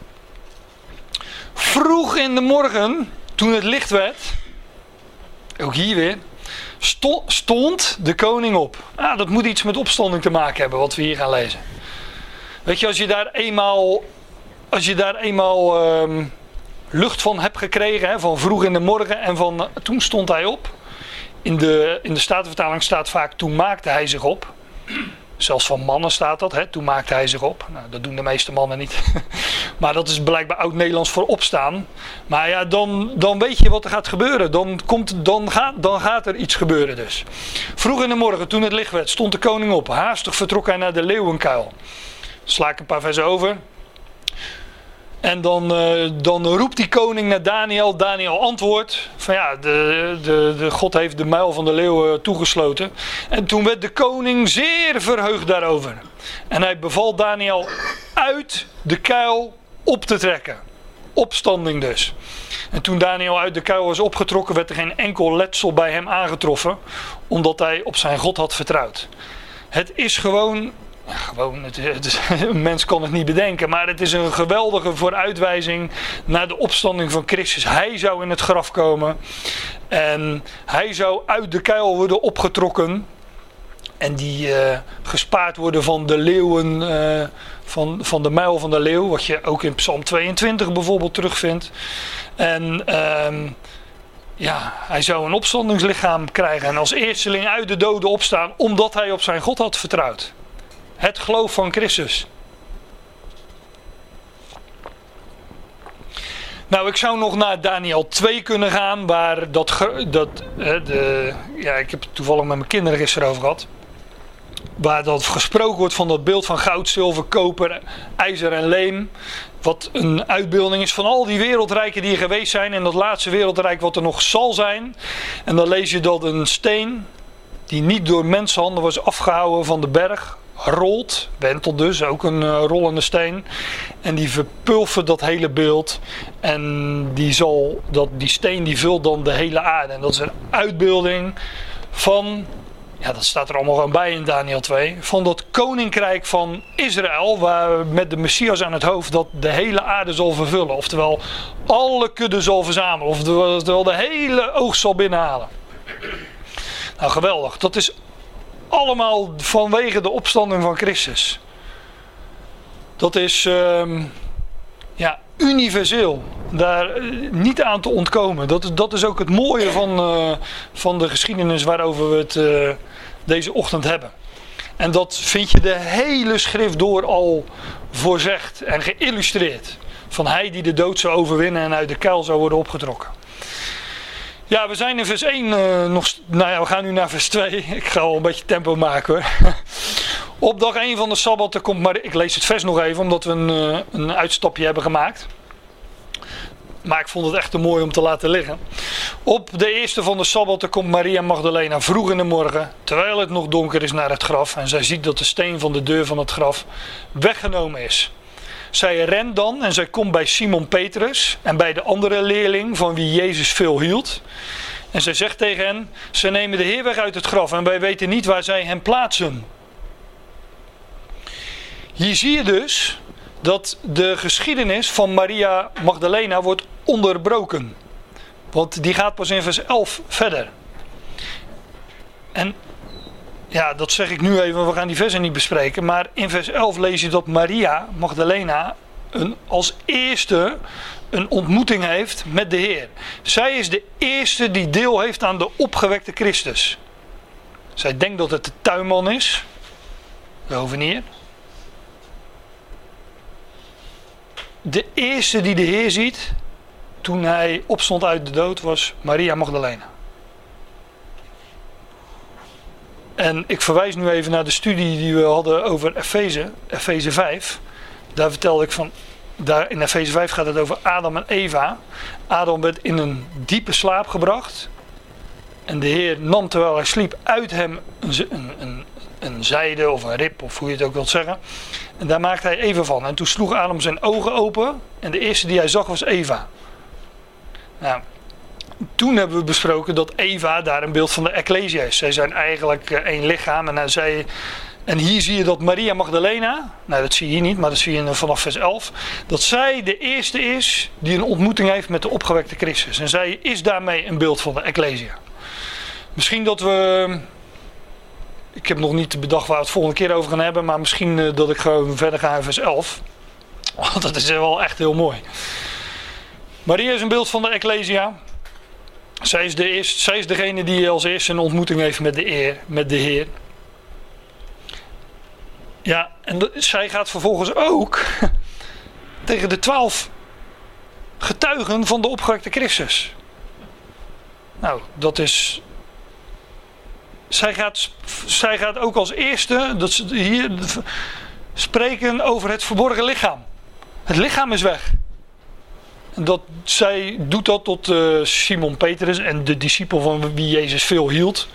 A: Vroeg in de morgen toen het licht werd, ook hier weer, stond de koning op. Ah, dat moet iets met opstanding te maken hebben, wat we hier gaan lezen. Weet je, als je daar eenmaal, als je daar eenmaal uh, lucht van hebt gekregen, hè, van vroeg in de morgen en van uh, toen stond hij op. In de, in de Statenvertaling staat vaak toen maakte hij zich op. Zelfs van mannen staat dat. Hè? Toen maakte hij zich op. Nou, dat doen de meeste mannen niet. maar dat is blijkbaar oud-Nederlands voor opstaan. Maar ja, dan, dan weet je wat er gaat gebeuren. Dan, komt, dan, gaat, dan gaat er iets gebeuren dus. Vroeg in de morgen, toen het licht werd, stond de koning op. Haastig vertrok hij naar de leeuwenkuil. Sla ik een paar versen over. En dan, uh, dan roept die koning naar Daniel. Daniel antwoordt van ja, de, de, de God heeft de muil van de leeuwen toegesloten. En toen werd de koning zeer verheugd daarover. En hij beval Daniel uit de kuil op te trekken. Opstanding dus. En toen Daniel uit de kuil was opgetrokken, werd er geen enkel letsel bij hem aangetroffen, omdat hij op zijn God had vertrouwd. Het is gewoon gewoon, het, het een mens kan het niet bedenken, maar het is een geweldige vooruitwijzing naar de opstanding van Christus. Hij zou in het graf komen en hij zou uit de kuil worden opgetrokken en die uh, gespaard worden van de leeuwen, uh, van, van de muil van de leeuw, wat je ook in Psalm 22 bijvoorbeeld terugvindt. En uh, ja, hij zou een opstandingslichaam krijgen en als eersteling uit de doden opstaan, omdat hij op zijn God had vertrouwd. Het geloof van Christus. Nou, ik zou nog naar Daniel 2 kunnen gaan, waar dat, dat de, ja, ik heb het toevallig met mijn kinderen gisteren over gehad. Waar dat gesproken wordt van dat beeld van goud, zilver, koper, ijzer en leem. Wat een uitbeelding is van al die wereldrijken die er geweest zijn. En dat laatste wereldrijk wat er nog zal zijn. En dan lees je dat een steen, die niet door mensenhanden was afgehouden van de berg, rolt, wentelt dus, ook een uh, rollende steen. En die verpulvert dat hele beeld. En die, zal, dat, die steen die vult dan de hele aarde. En dat is een uitbeelding van, ja dat staat er allemaal gewoon bij in Daniel 2, van dat koninkrijk van Israël, waar met de Messias aan het hoofd dat de hele aarde zal vervullen. Oftewel, alle kudden zal verzamelen. Oftewel, de hele oogst zal binnenhalen. Nou geweldig, dat is allemaal vanwege de opstanding van Christus. Dat is uh, ja, universeel. Daar eh, niet aan te ontkomen. Dat, dat is ook het mooie van, uh, van de geschiedenis waarover we het uh, deze ochtend hebben. En dat vind je de hele schrift door al voorzegd en geïllustreerd. Van hij die de dood zou overwinnen en uit de kuil zou worden opgetrokken. Ja, we zijn in vers 1 uh, nog. Nou ja, we gaan nu naar vers 2. Ik ga al een beetje tempo maken hoor. Op dag 1 van de sabbat komt maar. Ik lees het vers nog even, omdat we een, uh, een uitstapje hebben gemaakt. Maar ik vond het echt te mooi om te laten liggen. Op de eerste van de sabbat komt Maria Magdalena vroeg in de morgen, terwijl het nog donker is, naar het graf. En zij ziet dat de steen van de deur van het graf weggenomen is. Zij rent dan en zij komt bij Simon Petrus en bij de andere leerling van wie Jezus veel hield. En zij zegt tegen hen: Ze nemen de Heer weg uit het graf en wij weten niet waar zij hem plaatsen. Hier zie je dus dat de geschiedenis van Maria Magdalena wordt onderbroken. Want die gaat pas in vers 11 verder. En ja, dat zeg ik nu even, we gaan die versen niet bespreken. Maar in vers 11 lees je dat Maria Magdalena een, als eerste een ontmoeting heeft met de Heer. Zij is de eerste die deel heeft aan de opgewekte Christus. Zij denkt dat het de tuinman is, de hovenier. De eerste die de Heer ziet toen hij opstond uit de dood was Maria Magdalena. En ik verwijs nu even naar de studie die we hadden over Efeze, Efeze 5. Daar vertelde ik van, daar in Efeze 5 gaat het over Adam en Eva. Adam werd in een diepe slaap gebracht. En de Heer nam terwijl hij sliep uit hem een, een, een, een zijde of een rib of hoe je het ook wilt zeggen. En daar maakte hij Eva van. En toen sloeg Adam zijn ogen open. En de eerste die hij zag was Eva. Nou, toen hebben we besproken dat Eva daar een beeld van de Ecclesia is. Zij zijn eigenlijk eh, één lichaam. En, zij, en hier zie je dat Maria Magdalena, nou dat zie je hier niet, maar dat zie je vanaf vers 11. Dat zij de eerste is die een ontmoeting heeft met de opgewekte Christus. En zij is daarmee een beeld van de Ecclesia. Misschien dat we. Ik heb nog niet bedacht waar we het volgende keer over gaan hebben. Maar misschien eh, dat ik gewoon verder ga in vers 11. Want dat is wel echt heel mooi. Maria is een beeld van de Ecclesia. Zij is, de eerste, zij is degene die als eerste een ontmoeting heeft met de, eer, met de Heer. Ja, en zij gaat vervolgens ook tegen de twaalf getuigen van de opgewekte Christus. Nou, dat is. Zij gaat, zij gaat ook als eerste dat ze hier spreken over het verborgen lichaam. Het lichaam is weg. Dat, zij doet dat tot eh, Simon Petrus en de discipel van wie Jezus veel hield.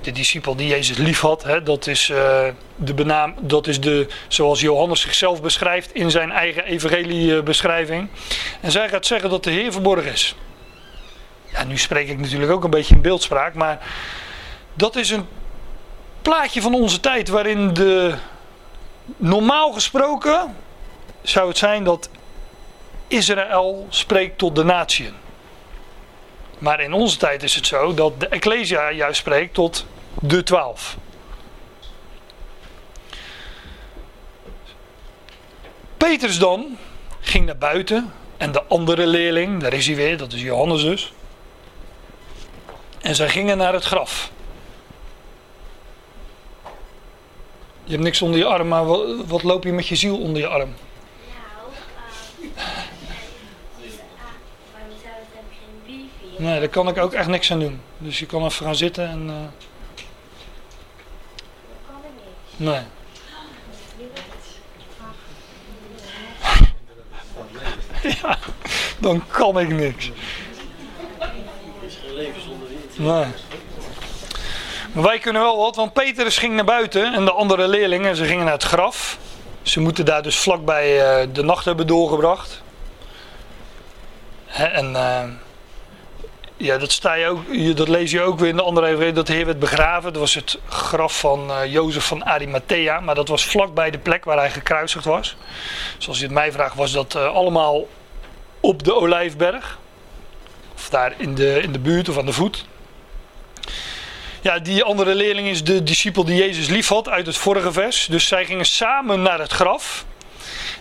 A: De discipel die Jezus lief had, hè, dat, is, eh, de benaam, dat is de, zoals Johannes zichzelf beschrijft in zijn eigen evangeliebeschrijving. En zij gaat zeggen dat de Heer verborgen is. Ja, nu spreek ik natuurlijk ook een beetje in beeldspraak, maar dat is een plaatje van onze tijd waarin de, normaal gesproken zou het zijn dat Israël spreekt tot de natieën. Maar in onze tijd is het zo dat de Ecclesia juist spreekt tot de twaalf. Petrus dan ging naar buiten en de andere leerling, daar is hij weer, dat is Johannes dus. En zij gingen naar het graf. Je hebt niks onder je arm, maar wat, loop je met je ziel onder je arm?
C: Nou, ehm, waarom zou het dan geen wifi?
A: Nee, daar kan ik ook echt niks aan doen. Dus je kan even gaan zitten en.
C: niet.
A: nee. ja, dan kan ik niks. Nee. Maar wij kunnen wel wat, want Petrus ging naar buiten en de andere leerlingen, ze gingen naar het graf. Ze moeten daar dus vlakbij eh, de nacht hebben doorgebracht. En eh, ja, dat, je dat lees je ook weer in de andere evangelie, dat de Heer werd begraven. Dat was het graf van eh, Jozef van Arimathea, maar dat was vlakbij de plek waar hij gekruisigd was. Zoals je het mij vraagt, was dat eh, allemaal op de Olijfberg. Of daar in de, in de buurt of aan de voet. Ja, die andere leerling is de discipel die Jezus lief had uit het vorige vers. Dus zij gingen samen naar het graf.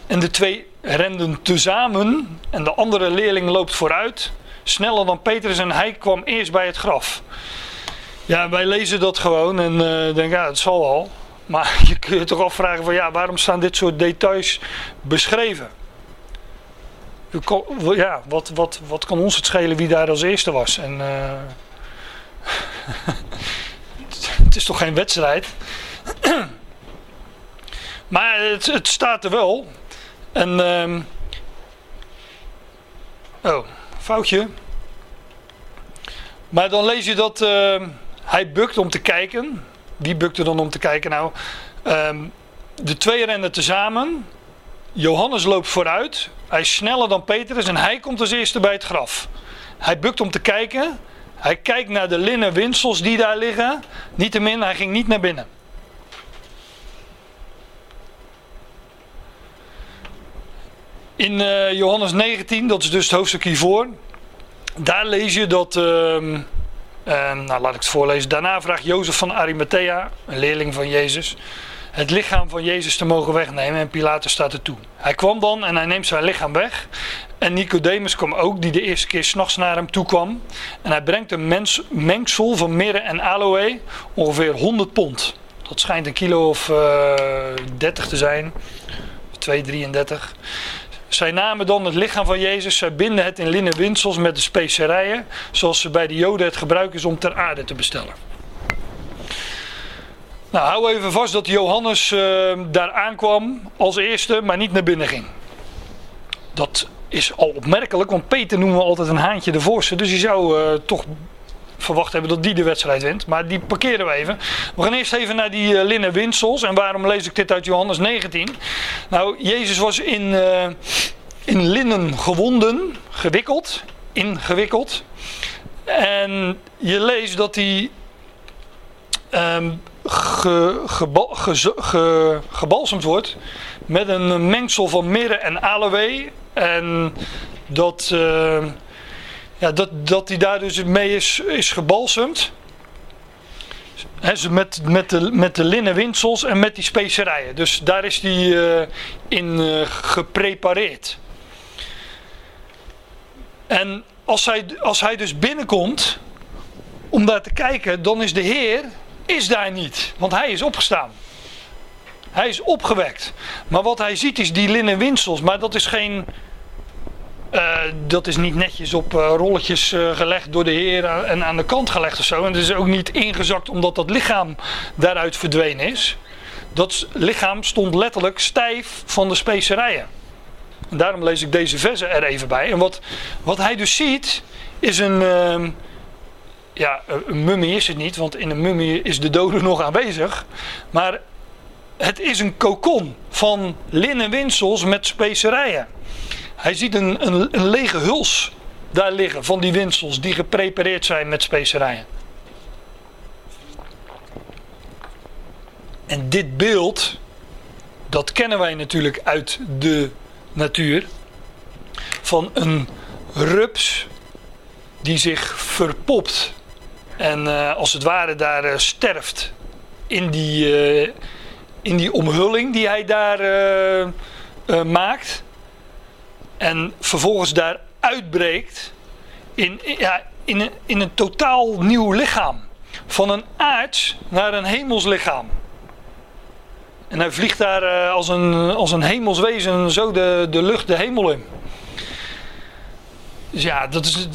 A: En de twee renden tezamen. En de andere leerling loopt vooruit. Sneller dan Petrus en hij kwam eerst bij het graf. Ja, wij lezen dat gewoon en eh denken, ja, het zal wel. Maar je kunt je toch afvragen van, ja, waarom staan dit soort details beschreven? Ja, wat, wat, wat kan ons het schelen wie daar als eerste was? En, eh, het is toch geen wedstrijd? maar het, het staat er wel. En, ehm, oh, foutje. Maar dan lees je dat ehm, hij bukt om te kijken. Die bukte dan om te kijken. Nou, ehm, de twee rennen tezamen. Johannes loopt vooruit. Hij is sneller dan Petrus en hij komt als eerste bij het graf. Hij bukt om te kijken. Hij kijkt naar de linnen winsels die daar liggen. Niettemin, hij ging niet naar binnen. In eh, Johannes 19, dat is dus het hoofdstuk hiervoor. Daar lees je dat. ehm, ehm, nou, laat ik het voorlezen. Daarna vraagt Jozef van Arimathea, een leerling van Jezus, het lichaam van Jezus te mogen wegnemen. En Pilatus staat er toe. Hij kwam dan en hij neemt zijn lichaam weg. En Nicodemus kwam ook, die de eerste keer s'nachts naar hem toe kwam. En hij brengt een mengsel van mirre en aloe, ongeveer 100 pond. Dat schijnt een kilo of eh 30 te zijn. 2,33. Zij namen dan het lichaam van Jezus, zij binden het in linnen winsels met de specerijen, zoals ze bij de Joden het gebruik is om ter aarde te bestellen. Nou, hou even vast dat Johannes eh, daar aankwam als eerste, maar niet naar binnen ging. Dat is al opmerkelijk, want Peter noemen we altijd een haantje de voorste, dus je zou eh, toch verwacht hebben dat die de wedstrijd wint. Maar die parkeren we even. We gaan eerst even naar die eh, linnen winsels. En waarom lees ik dit uit Johannes 19? Nou, Jezus was in, eh, in linnen gewonden, gewikkeld, ingewikkeld. En je leest dat hij ge- gebalsemd wordt met een mengsel van mirre en aloe. En dat, eh, ja, dat, dat hij daar dus mee is, is gebalsemd. He, met, met, de, met de linnen winsels en met die specerijen. Dus daar is hij eh, in eh, geprepareerd. En als hij, als hij dus binnenkomt om daar te kijken, dan is de Heer is daar niet. Want hij is opgestaan. Hij is opgewekt. Maar wat hij ziet is die linnen winsels. Maar dat is geen. Eh, dat is niet netjes op eh, rolletjes eh, gelegd door de Heer en aan de kant gelegd of zo. En het is ook niet ingezakt omdat dat lichaam daaruit verdwenen is. Dat lichaam stond letterlijk stijf van de specerijen. En daarom lees ik deze versen er even bij. En wat, wat hij dus ziet, is een. ehm, ja, een mummie is het niet, want in een mummie is de dode nog aanwezig. Maar het is een kokon van linnen winsels met specerijen. Hij ziet een, een, een lege huls daar liggen van die winsels die geprepareerd zijn met specerijen. En dit beeld, dat kennen wij natuurlijk uit de natuur. Van een rups die zich verpopt en eh, als het ware daar eh, sterft in die, eh, in die omhulling die hij daar maakt. En vervolgens daar uitbreekt in, ja, in, een, in een totaal nieuw lichaam. Van een aards naar een hemelslichaam. En hij vliegt daar eh, als, een, als een hemelswezen zo de, de lucht, de hemel in. Dus ja, dat is,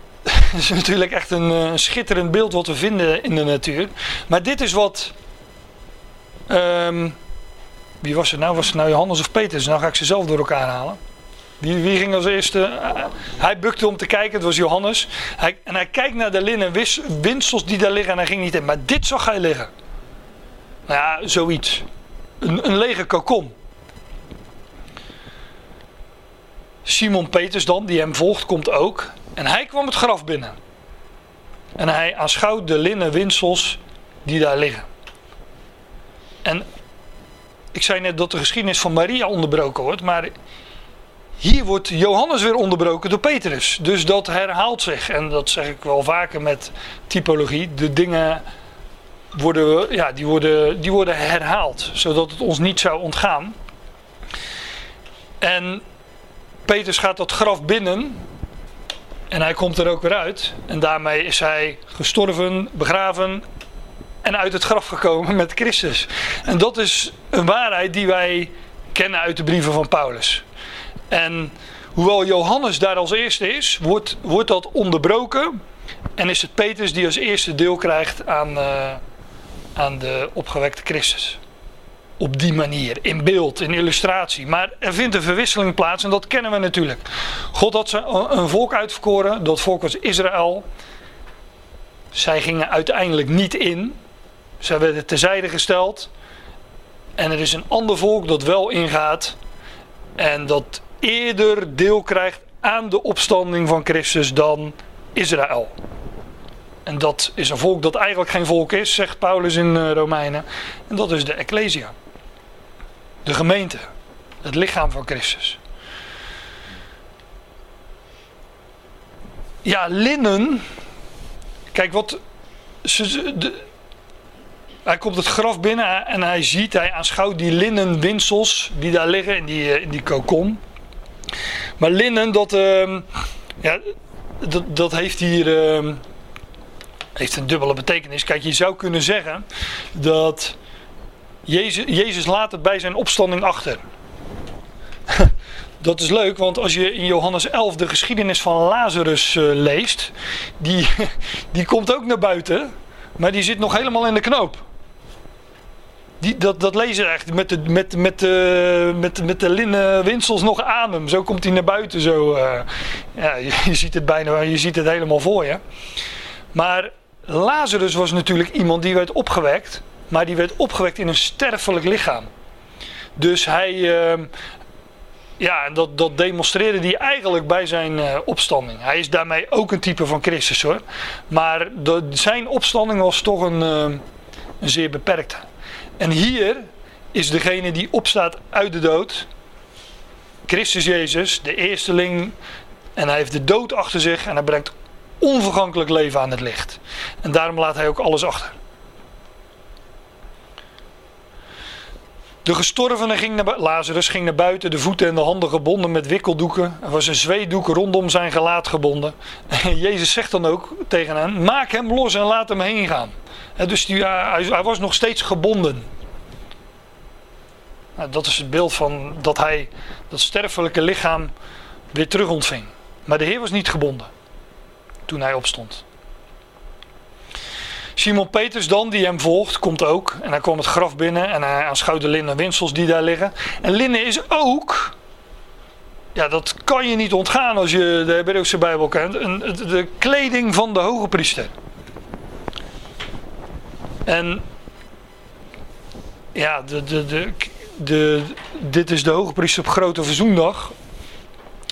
A: is natuurlijk echt een eh, schitterend beeld wat we vinden in de natuur. Maar dit is wat. ehm, wie was het nou? Was het nou Johannes of Petrus? Nou ga ik ze zelf door elkaar halen. Wie, ging als eerste? Eh, hij bukte om te kijken, het was Johannes. Hij, en hij kijkt naar de linnen winsels die daar liggen en hij ging niet in. Maar dit zag hij liggen. Nou ja, zoiets. Een, een lege kokon. Simon Peters dan, die hem volgt, komt ook. En hij kwam het graf binnen. En hij aanschouwt de linnen winsels die daar liggen. En ik zei net dat de geschiedenis van Maria onderbroken wordt, maar hier wordt Johannes weer onderbroken door Petrus. Dus dat herhaalt zich. En dat zeg ik wel vaker met typologie. De dingen worden, ja, die worden, die worden herhaald, zodat het ons niet zou ontgaan. En Petrus gaat dat graf binnen en hij komt er ook weer uit. En daarmee is hij gestorven, begraven en uit het graf gekomen met Christus. En dat is een waarheid die wij kennen uit de brieven van Paulus. En hoewel Johannes daar als eerste is, wordt, wordt dat onderbroken. En is het Petrus die als eerste deel krijgt aan, eh, aan de opgewekte Christus. Op die manier, in beeld, in illustratie. Maar er vindt een verwisseling plaats en dat kennen we natuurlijk. God had zijn- een volk uitverkoren, dat volk was Israël. Zij gingen uiteindelijk niet in. Zij werden terzijde gesteld. En er is een ander volk dat wel ingaat. En dat eerder deel krijgt aan de opstanding van Christus dan Israël. En dat is een volk dat eigenlijk geen volk is, zegt Paulus in eh, Romeinen. En dat is de Ecclesia. De gemeente. Het lichaam van Christus. Ja, linnen. Kijk, wat. ze- de- hij komt het graf binnen en hij ziet, hij aanschouwt die linnen winsels die daar liggen in die, eh, in die kokon. Maar linnen, dat, ehm, ja, dat, dat heeft hier ehm, heeft een dubbele betekenis. Kijk, je zou kunnen zeggen dat Jezus, Jezus laat het bij zijn opstanding achter. Dat is leuk, want als je in Johannes 11 de geschiedenis van Lazarus eh, leest, die, die komt ook naar buiten, maar die zit nog helemaal in de knoop. Die, dat, dat echt met de, met, met, de, met, met de linnen winsels nog aan hem. Zo komt hij naar buiten. Zo, eh, ja, je, ziet het bijna, je ziet het helemaal voor je. Maar Lazarus was natuurlijk iemand die werd opgewekt, maar die werd opgewekt in een sterfelijk lichaam. Dus hij, eh, ja, dat, dat demonstreerde hij eigenlijk bij zijn eh, opstanding. Hij is daarmee ook een type van Christus hoor. Maar de, zijn opstanding was toch een, eh, een zeer beperkte. En hier is degene die opstaat uit de dood. Christus Jezus, de eersteling. En hij heeft de dood achter zich en hij brengt onvergankelijk leven aan het licht. En daarom laat hij ook alles achter. De gestorvene ging naar, Lazarus ging naar buiten, de voeten en de handen gebonden met wikkeldoeken. Er was een zweedoek rondom zijn gelaat gebonden. En Jezus zegt dan ook tegen hen: Maak hem los en laat hem heen gaan. Hè, Dus die, hij, hij was nog steeds gebonden. Nou, dat is het beeld van dat hij dat sterfelijke lichaam weer terug ontving. Maar de Heer was niet gebonden toen hij opstond. Simon Peters dan, die hem volgt, komt ook. En hij kwam het graf binnen en hij aanschouwt de linnen winsels die daar liggen. En linnen is ook, ja dat kan je niet ontgaan als je de Hebreeuwse Bijbel kent, de kleding van de hoge priester. En ja, de, de, de, de, dit is de hoge priester op grote verzoendag.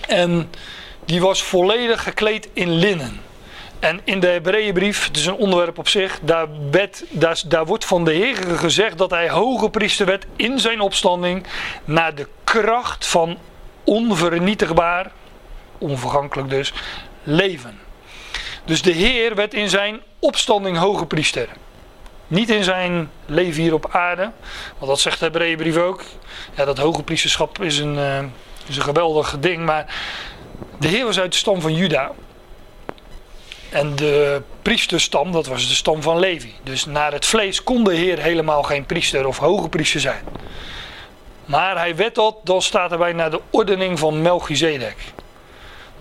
A: En die was volledig gekleed in linnen. En in de Hebreeënbrief, het is een onderwerp op zich, daar, daar, daar wordt van de Heer gezegd dat hij hoge priester werd in zijn opstanding naar de kracht van onvernietigbaar, onvergankelijk dus, leven. Dus de Heer werd in zijn opstanding hoge priester. Niet in zijn leven hier op aarde, want dat zegt de Hebreeënbrief ook. Ja, dat hoge priesterschap is een, uh, is een geweldig ding, maar de Heer was uit de stam van Juda. En de priesterstam, dat was de stam van Levi. Dus naar het vlees kon de Heer helemaal geen priester of hoge priester zijn. Maar hij werd dat, dan staat erbij naar de ordening van Melchizedek.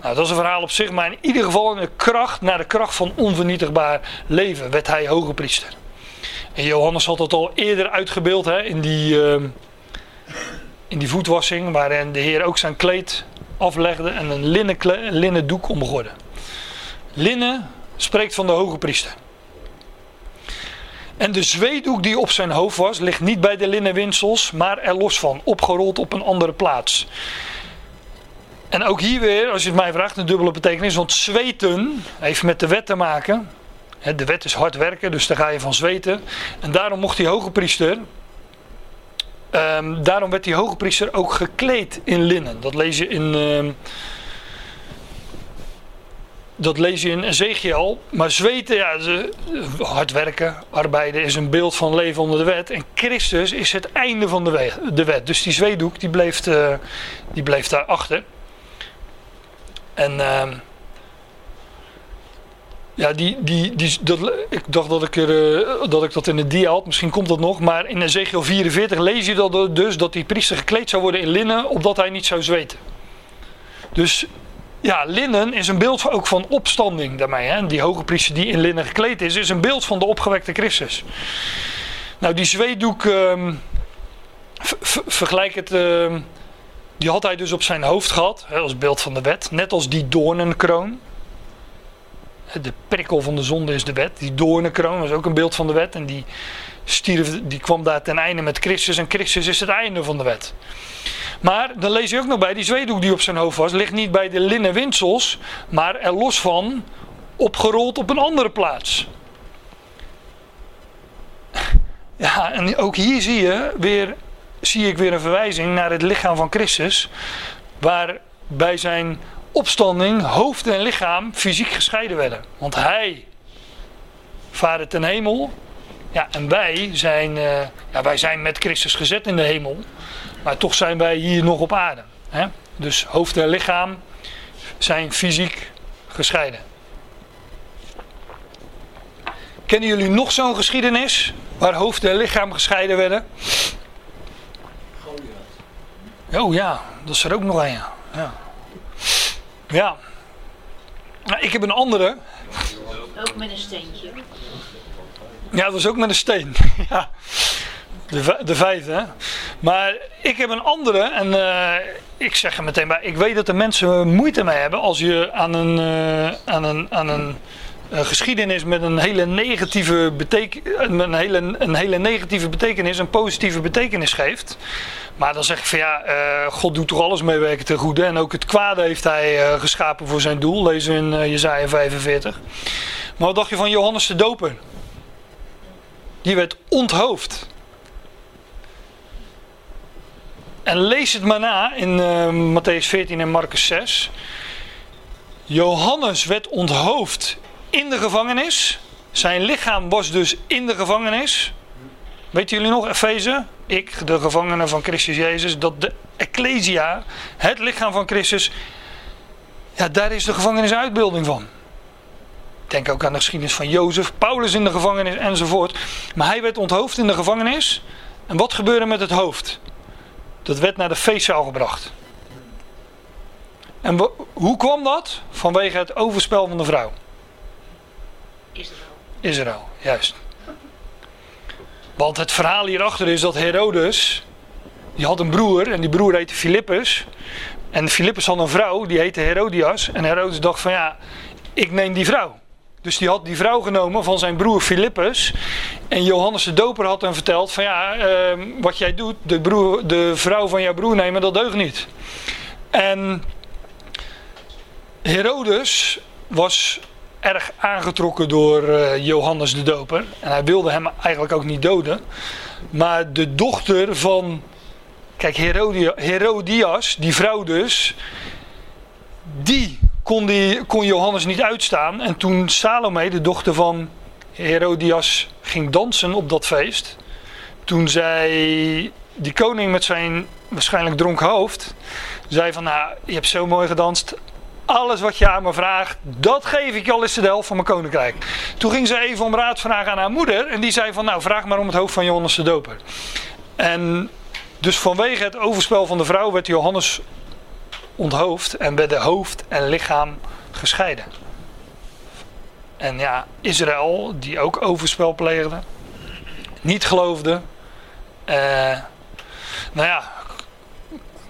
A: Nou, dat is een verhaal op zich, maar in ieder geval in de kracht, naar de kracht van onvernietigbaar leven, werd hij hoge priester. En Johannes had dat al eerder uitgebeeld hè, in, die, uh, in die voetwassing, waarin de Heer ook zijn kleed aflegde en een linnen, linnen doek omgorde. Linnen spreekt van de hoge priester. En de zweedoek die op zijn hoofd was, ligt niet bij de linnenwinsels, maar er los van, opgerold op een andere plaats. En ook hier weer, als je het mij vraagt, een dubbele betekenis. Want zweten heeft met de wet te maken. De wet is hard werken, dus daar ga je van zweten. En daarom mocht die hoge priester, um, daarom werd die hoge priester ook gekleed in linnen. Dat lees je in, um, dat lees je in Ezekiel. Maar zweten, ja, hard werken, arbeiden is een beeld van leven onder de wet. En Christus is het einde van de, wet. Dus die zweetdoek die bleef, uh, die bleef daar achter. En uh, ja, die, die, die, dat, ik dacht dat ik, er, uh, dat ik dat in de dia had. Misschien komt dat nog. Maar in Ezekiel 44 lees je dat dus dat die priester gekleed zou worden in linnen, opdat hij niet zou zweten. Dus ja, linnen is een beeld ook van opstanding daarmee. Hè? Die hoge priester die in linnen gekleed is, is een beeld van de opgewekte Christus. Nou, die zweetdoek, um, vergelijk het, uh, die had hij dus op zijn hoofd gehad, hè, als beeld van de wet. Net als die doornenkroon. De prikkel van de zonde is de wet. Die doornenkroon was ook een beeld van de wet. En die, stierf, die kwam daar ten einde met Christus. En Christus is het einde van de wet. Maar dan lees je ook nog bij, die zweedoek die op zijn hoofd was, ligt niet bij de linnen winsels, maar er los van opgerold op een andere plaats. Ja, en ook hier zie je weer, zie ik weer een verwijzing naar het lichaam van Christus, waar bij zijn opstanding hoofd en lichaam fysiek gescheiden werden. Want hij vaarde ten hemel, ja, en wij zijn, uh, ja, wij zijn met Christus gezet in de hemel. Maar toch zijn wij hier nog op aarde. Hè? Dus hoofd en lichaam zijn fysiek gescheiden. Kennen jullie nog zo'n geschiedenis waar hoofd en lichaam gescheiden werden? Goliath. Oh ja, dat is er ook nog een. Ja. Ja. Nou, ik heb een andere.
B: Ook met een steentje.
A: Ja, dat was ook met een steen. ja. De, de vijfde, hè? Maar ik heb een andere, en uh, ik zeg er meteen bij, ik weet dat er mensen moeite mee hebben als je aan een, uh, aan een, aan een uh, geschiedenis met een hele negatieve betekenis, een hele, een hele negatieve betekenis, een positieve betekenis geeft. Maar dan zeg ik van ja, God doet toch alles meewerken ten goede. En ook het kwade heeft hij geschapen voor zijn doel. Lezen in Jezaja 45. Maar wat dacht je van Johannes de Doper? Die werd onthoofd. En lees het maar na in uh, Matthäus 14 en Marcus 6. Johannes werd onthoofd in de gevangenis. Zijn lichaam was dus in de gevangenis. Weten jullie nog, Efeze? Ik, de gevangene van Christus Jezus, dat de Ecclesia, het lichaam van Christus, ja, daar is de gevangenisuitbeelding van. Denk ook aan de geschiedenis van Jozef, Paulus in de gevangenis enzovoort. Maar hij werd onthoofd in de gevangenis. En wat gebeurde met het hoofd? Dat werd naar de feestzaal gebracht. En hoe kwam dat? Vanwege het overspel van de vrouw.
B: Israël.
A: Israël, juist. Want het verhaal hierachter is dat Herodes, die had een broer en die broer heette Filippus. En Filippus had een vrouw, die heette Herodias. En Herodes dacht van ja, ik neem die vrouw. Dus die had die vrouw genomen van zijn broer Filippus. En Johannes de Doper had hem verteld van ja, ehm, wat jij doet, de, broer, de vrouw van jouw broer nemen, dat deugt niet. En Herodes was erg aangetrokken door eh, Johannes de Doper. En hij wilde hem eigenlijk ook niet doden. Maar de dochter van, kijk, Herodia, Herodias, die vrouw dus, die kon, die kon Johannes niet uitstaan. En toen Salome, de dochter van Herodias, ging dansen op dat feest. Toen zei die koning met zijn waarschijnlijk dronken hoofd, zei van nou, je hebt zo mooi gedanst, alles wat je aan me vraagt, dat geef ik je al eens de helft van mijn koninkrijk. Toen ging ze even om raad vragen aan haar moeder. En die zei van nou vraag maar om het hoofd van Johannes de Doper. En dus vanwege het overspel van de vrouw werd Johannes onthoofd. En werden hoofd en lichaam gescheiden. En ja, Israël, die ook overspel pleegde. Niet geloofde. eh nou ja,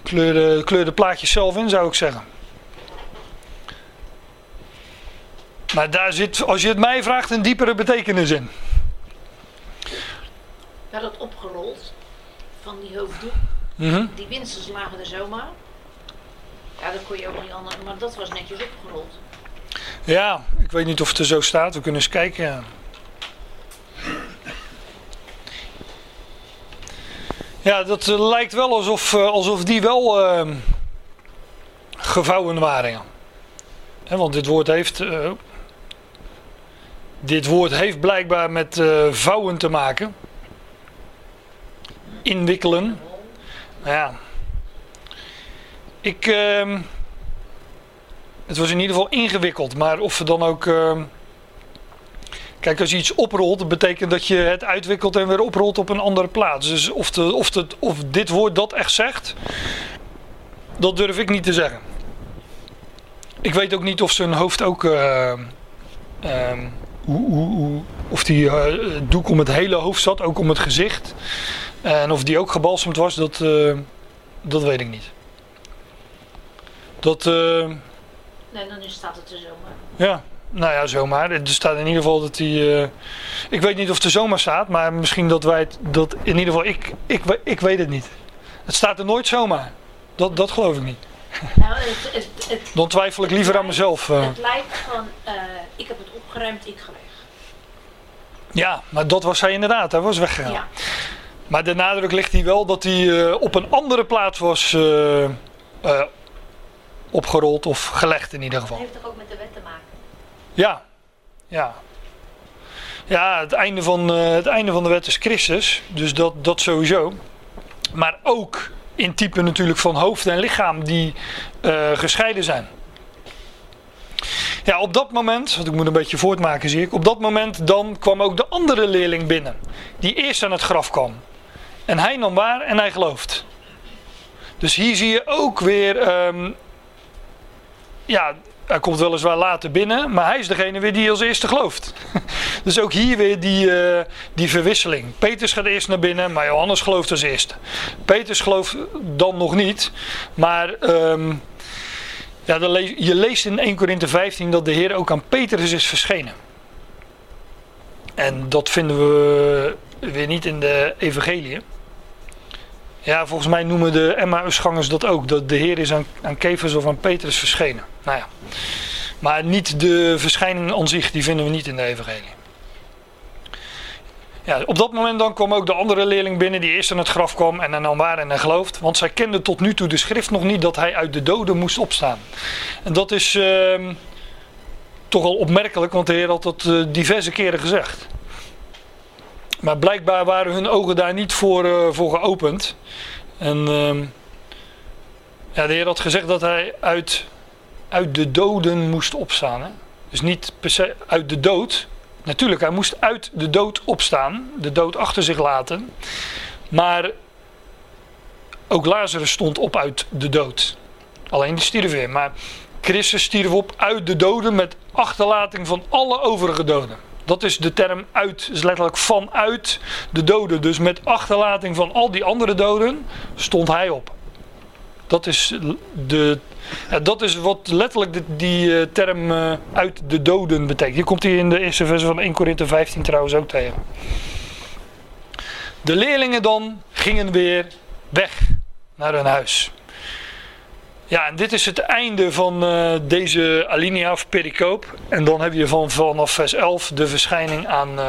A: kleurde, kleurde plaatjes zelf in zou ik zeggen. Maar daar zit, als je het mij vraagt, een diepere betekenis in.
B: Hadden het opgerold van die hoofddoek.
A: Mhm.
B: Die winsters lagen er zomaar. Ja, dat kon je ook niet anders. Maar dat was netjes opgerold.
A: Ja, ik weet niet of het er zo staat. We kunnen eens kijken. Ja, ja dat eh, lijkt wel alsof, eh, alsof die wel eh, gevouwen waren. Ja. Hè, want dit woord heeft. Dit woord heeft blijkbaar met eh, vouwen te maken. Inwikkelen. Nou ja. Ik. ehm, het was in ieder geval ingewikkeld, maar of we dan ook. ehm, Kijk, als je iets oprolt, dat betekent dat je het uitwikkelt en weer oprolt op een andere plaats. Dus of, de, of, de, of dit woord dat echt zegt, dat durf ik niet te zeggen. Ik weet ook niet of zijn hoofd ook. eh, ehm, hoe, hoe, hoe- of die eh, doek om het hele hoofd zat, ook om het gezicht. En of die ook gebalsemd was, dat, eh, dat weet ik niet. Dat. eh,
B: Nee, dan staat het er zomaar.
A: ja, nou ja, zomaar. Er staat in ieder geval dat hij. ik weet niet of het er zomaar staat, maar misschien dat wij het. Dat in ieder geval, ik, ik, ik weet het niet. Het staat er nooit zomaar. Dat, dat geloof ik niet.
B: Nou, het, het, het,
A: Dan twijfel ik liever aan mezelf.
B: het lijkt van, eh, ik heb het opgeruimd, ik ga weg.
A: Ja, maar dat was hij inderdaad. Hij was weggegaan.
B: Ja.
A: Maar de nadruk ligt hier wel dat hij eh, op een andere plaats was eh, eh, opgerold of gelegd in ieder
C: Dat
A: geval.
C: heeft toch ook met de wet te maken?
A: Ja, ja. Ja, het einde van, het einde van de wet is Christus, dus dat, dat sowieso. Maar ook in type natuurlijk van hoofd en lichaam die gescheiden zijn. Ja, op dat moment, want ik moet een beetje voortmaken zie ik. Op dat moment dan kwam ook de andere leerling binnen. Die eerst aan het graf kwam. En hij nam waar en hij gelooft. Dus hier zie je ook weer... ehm, ja, hij komt weliswaar later binnen, maar hij is degene weer die als eerste gelooft. dus ook hier weer die, eh, die verwisseling. Petrus gaat eerst naar binnen, maar Johannes gelooft als eerste. Petrus gelooft dan nog niet, maar ehm, ja, je leest in 1 Korinthe 15 dat de Heer ook aan Petrus is verschenen. En dat vinden we weer niet in de evangelie. Ja, volgens mij noemen de Emmausgangers dat ook. Dat de Heer is aan, aan Kefers of aan Petrus verschenen. Nou ja. Maar niet de verschijning aan zich, die vinden we niet in de evangelie. Ja, op dat moment dan kwam ook de andere leerling binnen die eerst aan het graf kwam en dan waar en. Want zij kenden tot nu toe de schrift nog niet dat hij uit de doden moest opstaan. En dat is ehm, toch al opmerkelijk, want de Heer had dat eh, diverse keren gezegd. Maar blijkbaar waren hun ogen daar niet voor, eh, voor geopend. En ehm, ja, de Heer had gezegd dat hij uit, uit de doden moest opstaan. Hè? Dus niet per se uit de dood. Natuurlijk, hij moest uit de dood opstaan. De dood achter zich laten. Maar Ook Lazarus stond op uit de dood. Alleen die stierf weer. Maar Christus stierf op uit de doden met achterlating van alle overige doden. Dat is de term uit, is letterlijk vanuit de doden. Dus met achterlating van al die andere doden stond hij op. Dat is, de, dat is wat letterlijk die, die uh, term uh, uit de doden betekent. Hier komt hij in de eerste verse van 1 Korinthe 15 trouwens ook tegen. De leerlingen dan gingen weer weg naar hun huis. Ja, en dit is het einde van uh, deze alinea of pericoop. En dan heb je van, vanaf vers 11 de verschijning aan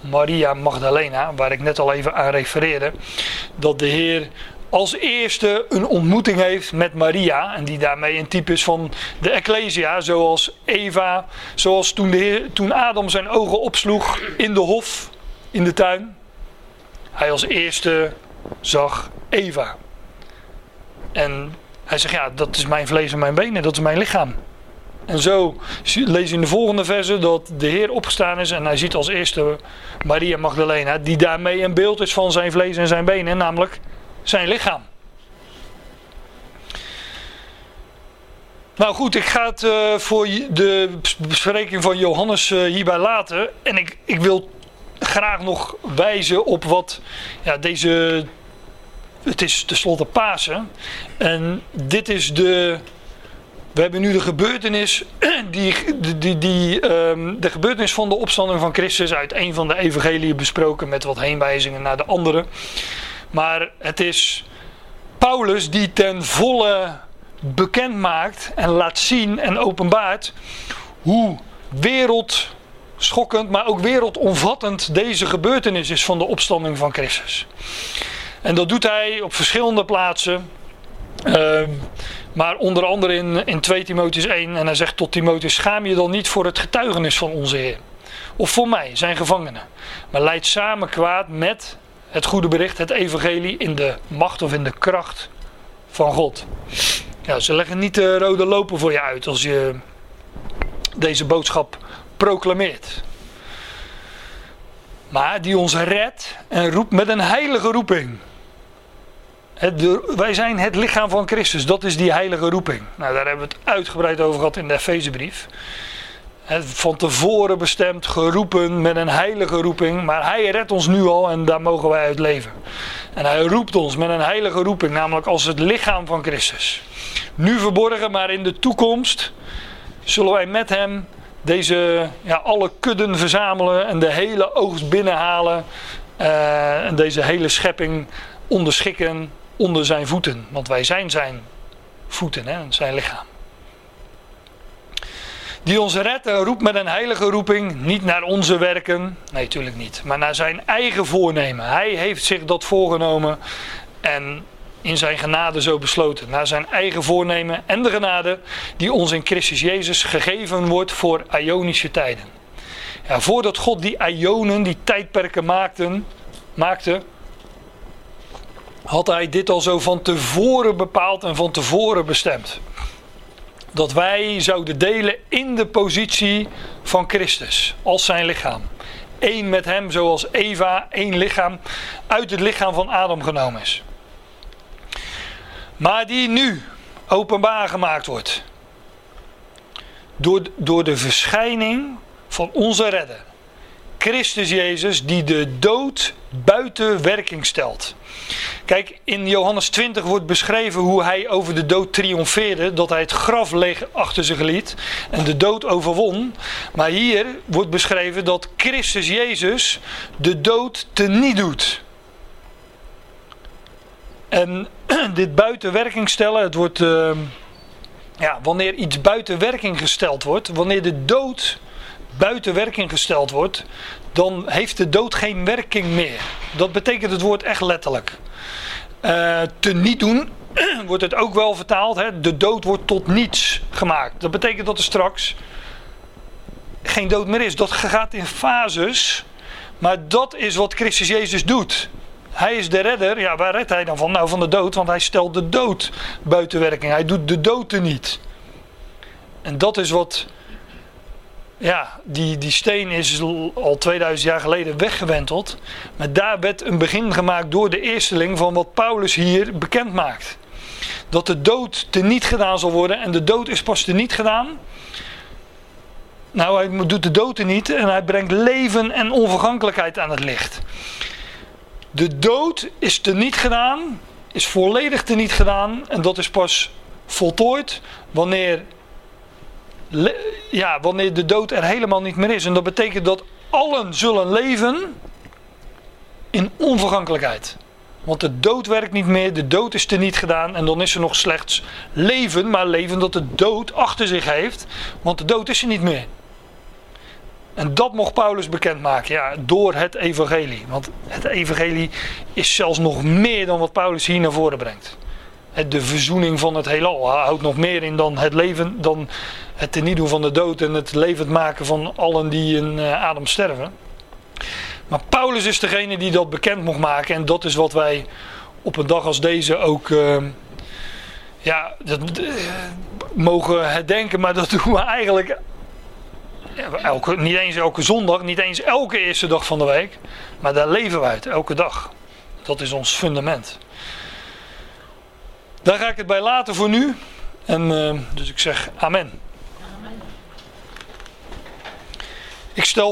A: Maria Magdalena, waar ik net al even aan refereerde. Dat de Heer als eerste een ontmoeting heeft met Maria. En die daarmee een type is van de Ecclesia, zoals Eva, zoals toen, de Heer, toen Adam zijn ogen opsloeg in de hof, in de tuin. Hij als eerste zag Eva. En hij zegt, ja, dat is mijn vlees en mijn benen, dat is mijn lichaam. En zo lees je in de volgende verse dat de Heer opgestaan is en hij ziet als eerste Maria Magdalena, die daarmee een beeld is van zijn vlees en zijn benen, namelijk zijn lichaam. Nou goed, ik ga het uh, voor de bespreking van Johannes uh, hierbij laten. En ik, ik wil graag nog wijzen op wat ja, deze het is tenslotte Pasen. En dit is de. We hebben nu de gebeurtenis, die, die, die, um, de gebeurtenis van de opstanding van Christus uit een van de evangeliën besproken met wat heenwijzingen naar de andere. Maar het is Paulus die ten volle bekend maakt en laat zien en openbaart hoe wereldschokkend, maar ook wereldomvattend deze gebeurtenis is van de opstanding van Christus. En dat doet hij op verschillende plaatsen. Uh, maar onder andere in, in 2 Timotheus 1. En hij zegt tot Timotheus: Schaam je dan niet voor het getuigenis van onze Heer. Of voor mij, zijn gevangenen. Maar leid samen kwaad met het goede bericht, het evangelie, in de macht of in de kracht van God. Ja, ze leggen niet de rode lopen voor je uit als je deze boodschap proclameert maar die ons redt en roept met een heilige roeping. Wij zijn het lichaam van Christus, dat is die heilige roeping. Nou, daar hebben we het uitgebreid over gehad in de Efezebrief. Van tevoren bestemd, geroepen met een heilige roeping. Maar hij redt ons nu al en daar mogen wij uit leven. En hij roept ons met een heilige roeping, namelijk als het lichaam van Christus. Nu verborgen, maar in de toekomst zullen wij met hem deze ja, alle kudden verzamelen en de hele oogst binnenhalen. Uh, en deze hele schepping onderschikken onder zijn voeten. Want wij zijn zijn voeten, hè, zijn lichaam. Die ons redt en roept met een heilige roeping, niet naar onze werken, nee natuurlijk niet, maar naar zijn eigen voornemen. Hij heeft zich dat voorgenomen en in zijn genade zo besloten. Naar zijn eigen voornemen en de genade die ons in Christus Jezus gegeven wordt voor Ionische tijden. Ja, voordat God die Ionen, die tijdperken maakte, maakte, had hij dit al zo van tevoren bepaald en van tevoren bestemd. Dat wij zouden delen in de positie van Christus als zijn lichaam. Eén met hem, zoals Eva, één lichaam, uit het lichaam van Adam genomen is maar die nu openbaar gemaakt wordt. Door, door de verschijning van onze redder. Christus Jezus die de dood buiten werking stelt. Kijk, in Johannes 20 wordt beschreven hoe hij over de dood triomfeerde. Dat hij het graf leeg achter zich liet en de dood overwon. Maar hier wordt beschreven dat Christus Jezus de dood teniet doet. En dit buiten werking stellen, het wordt, uh, ja, wanneer iets buiten werking gesteld wordt, wanneer de dood buiten werking gesteld wordt, dan heeft de dood geen werking meer. Dat betekent het woord echt letterlijk. Uh, te niet doen wordt het ook wel vertaald. Hè? De dood wordt tot niets gemaakt. Dat betekent dat er straks geen dood meer is. Dat gaat in fases. Maar dat is wat Christus Jezus doet. Hij is de redder. Ja, waar redt hij dan van? Nou, van de dood, want hij stelt de dood buiten werking. Hij doet de dood er niet. En dat is wat ja, die, die steen is al- al 2000 jaar geleden weggewenteld. Maar daar werd een begin gemaakt door de eersteling van wat Paulus hier bekend maakt. Dat de dood teniet gedaan zal worden. En de dood is pas teniet gedaan. Nou, hij doet de dood niet en hij brengt leven en onvergankelijkheid aan het licht. De dood is teniet gedaan, is volledig teniet gedaan. En dat is pas voltooid wanneer ja, wanneer de dood er helemaal niet meer is. En dat betekent dat allen zullen leven in onvergankelijkheid. Want de dood werkt niet meer, de dood is teniet gedaan en dan is er nog slechts leven, maar leven dat de dood achter zich heeft, want de dood is er niet meer. En dat mocht Paulus bekendmaken, ja, door het evangelie. Want het evangelie is zelfs nog meer dan wat Paulus hier naar voren brengt. De verzoening van het heelal houdt nog meer in dan het leven, dan het teniet van de dood en het levend maken van allen die in eh, adem sterven. Maar Paulus is degene die dat bekend mocht maken en dat is wat wij op een dag als deze ook eh, ja, dat, eh, mogen herdenken, maar dat doen we eigenlijk elke, niet eens elke zondag, niet eens elke eerste dag van de week, maar daar leven we uit, elke dag. Dat is ons fundament. Daar ga ik het bij laten voor nu. En dus ik zeg.
B: Amen.
A: Ik stel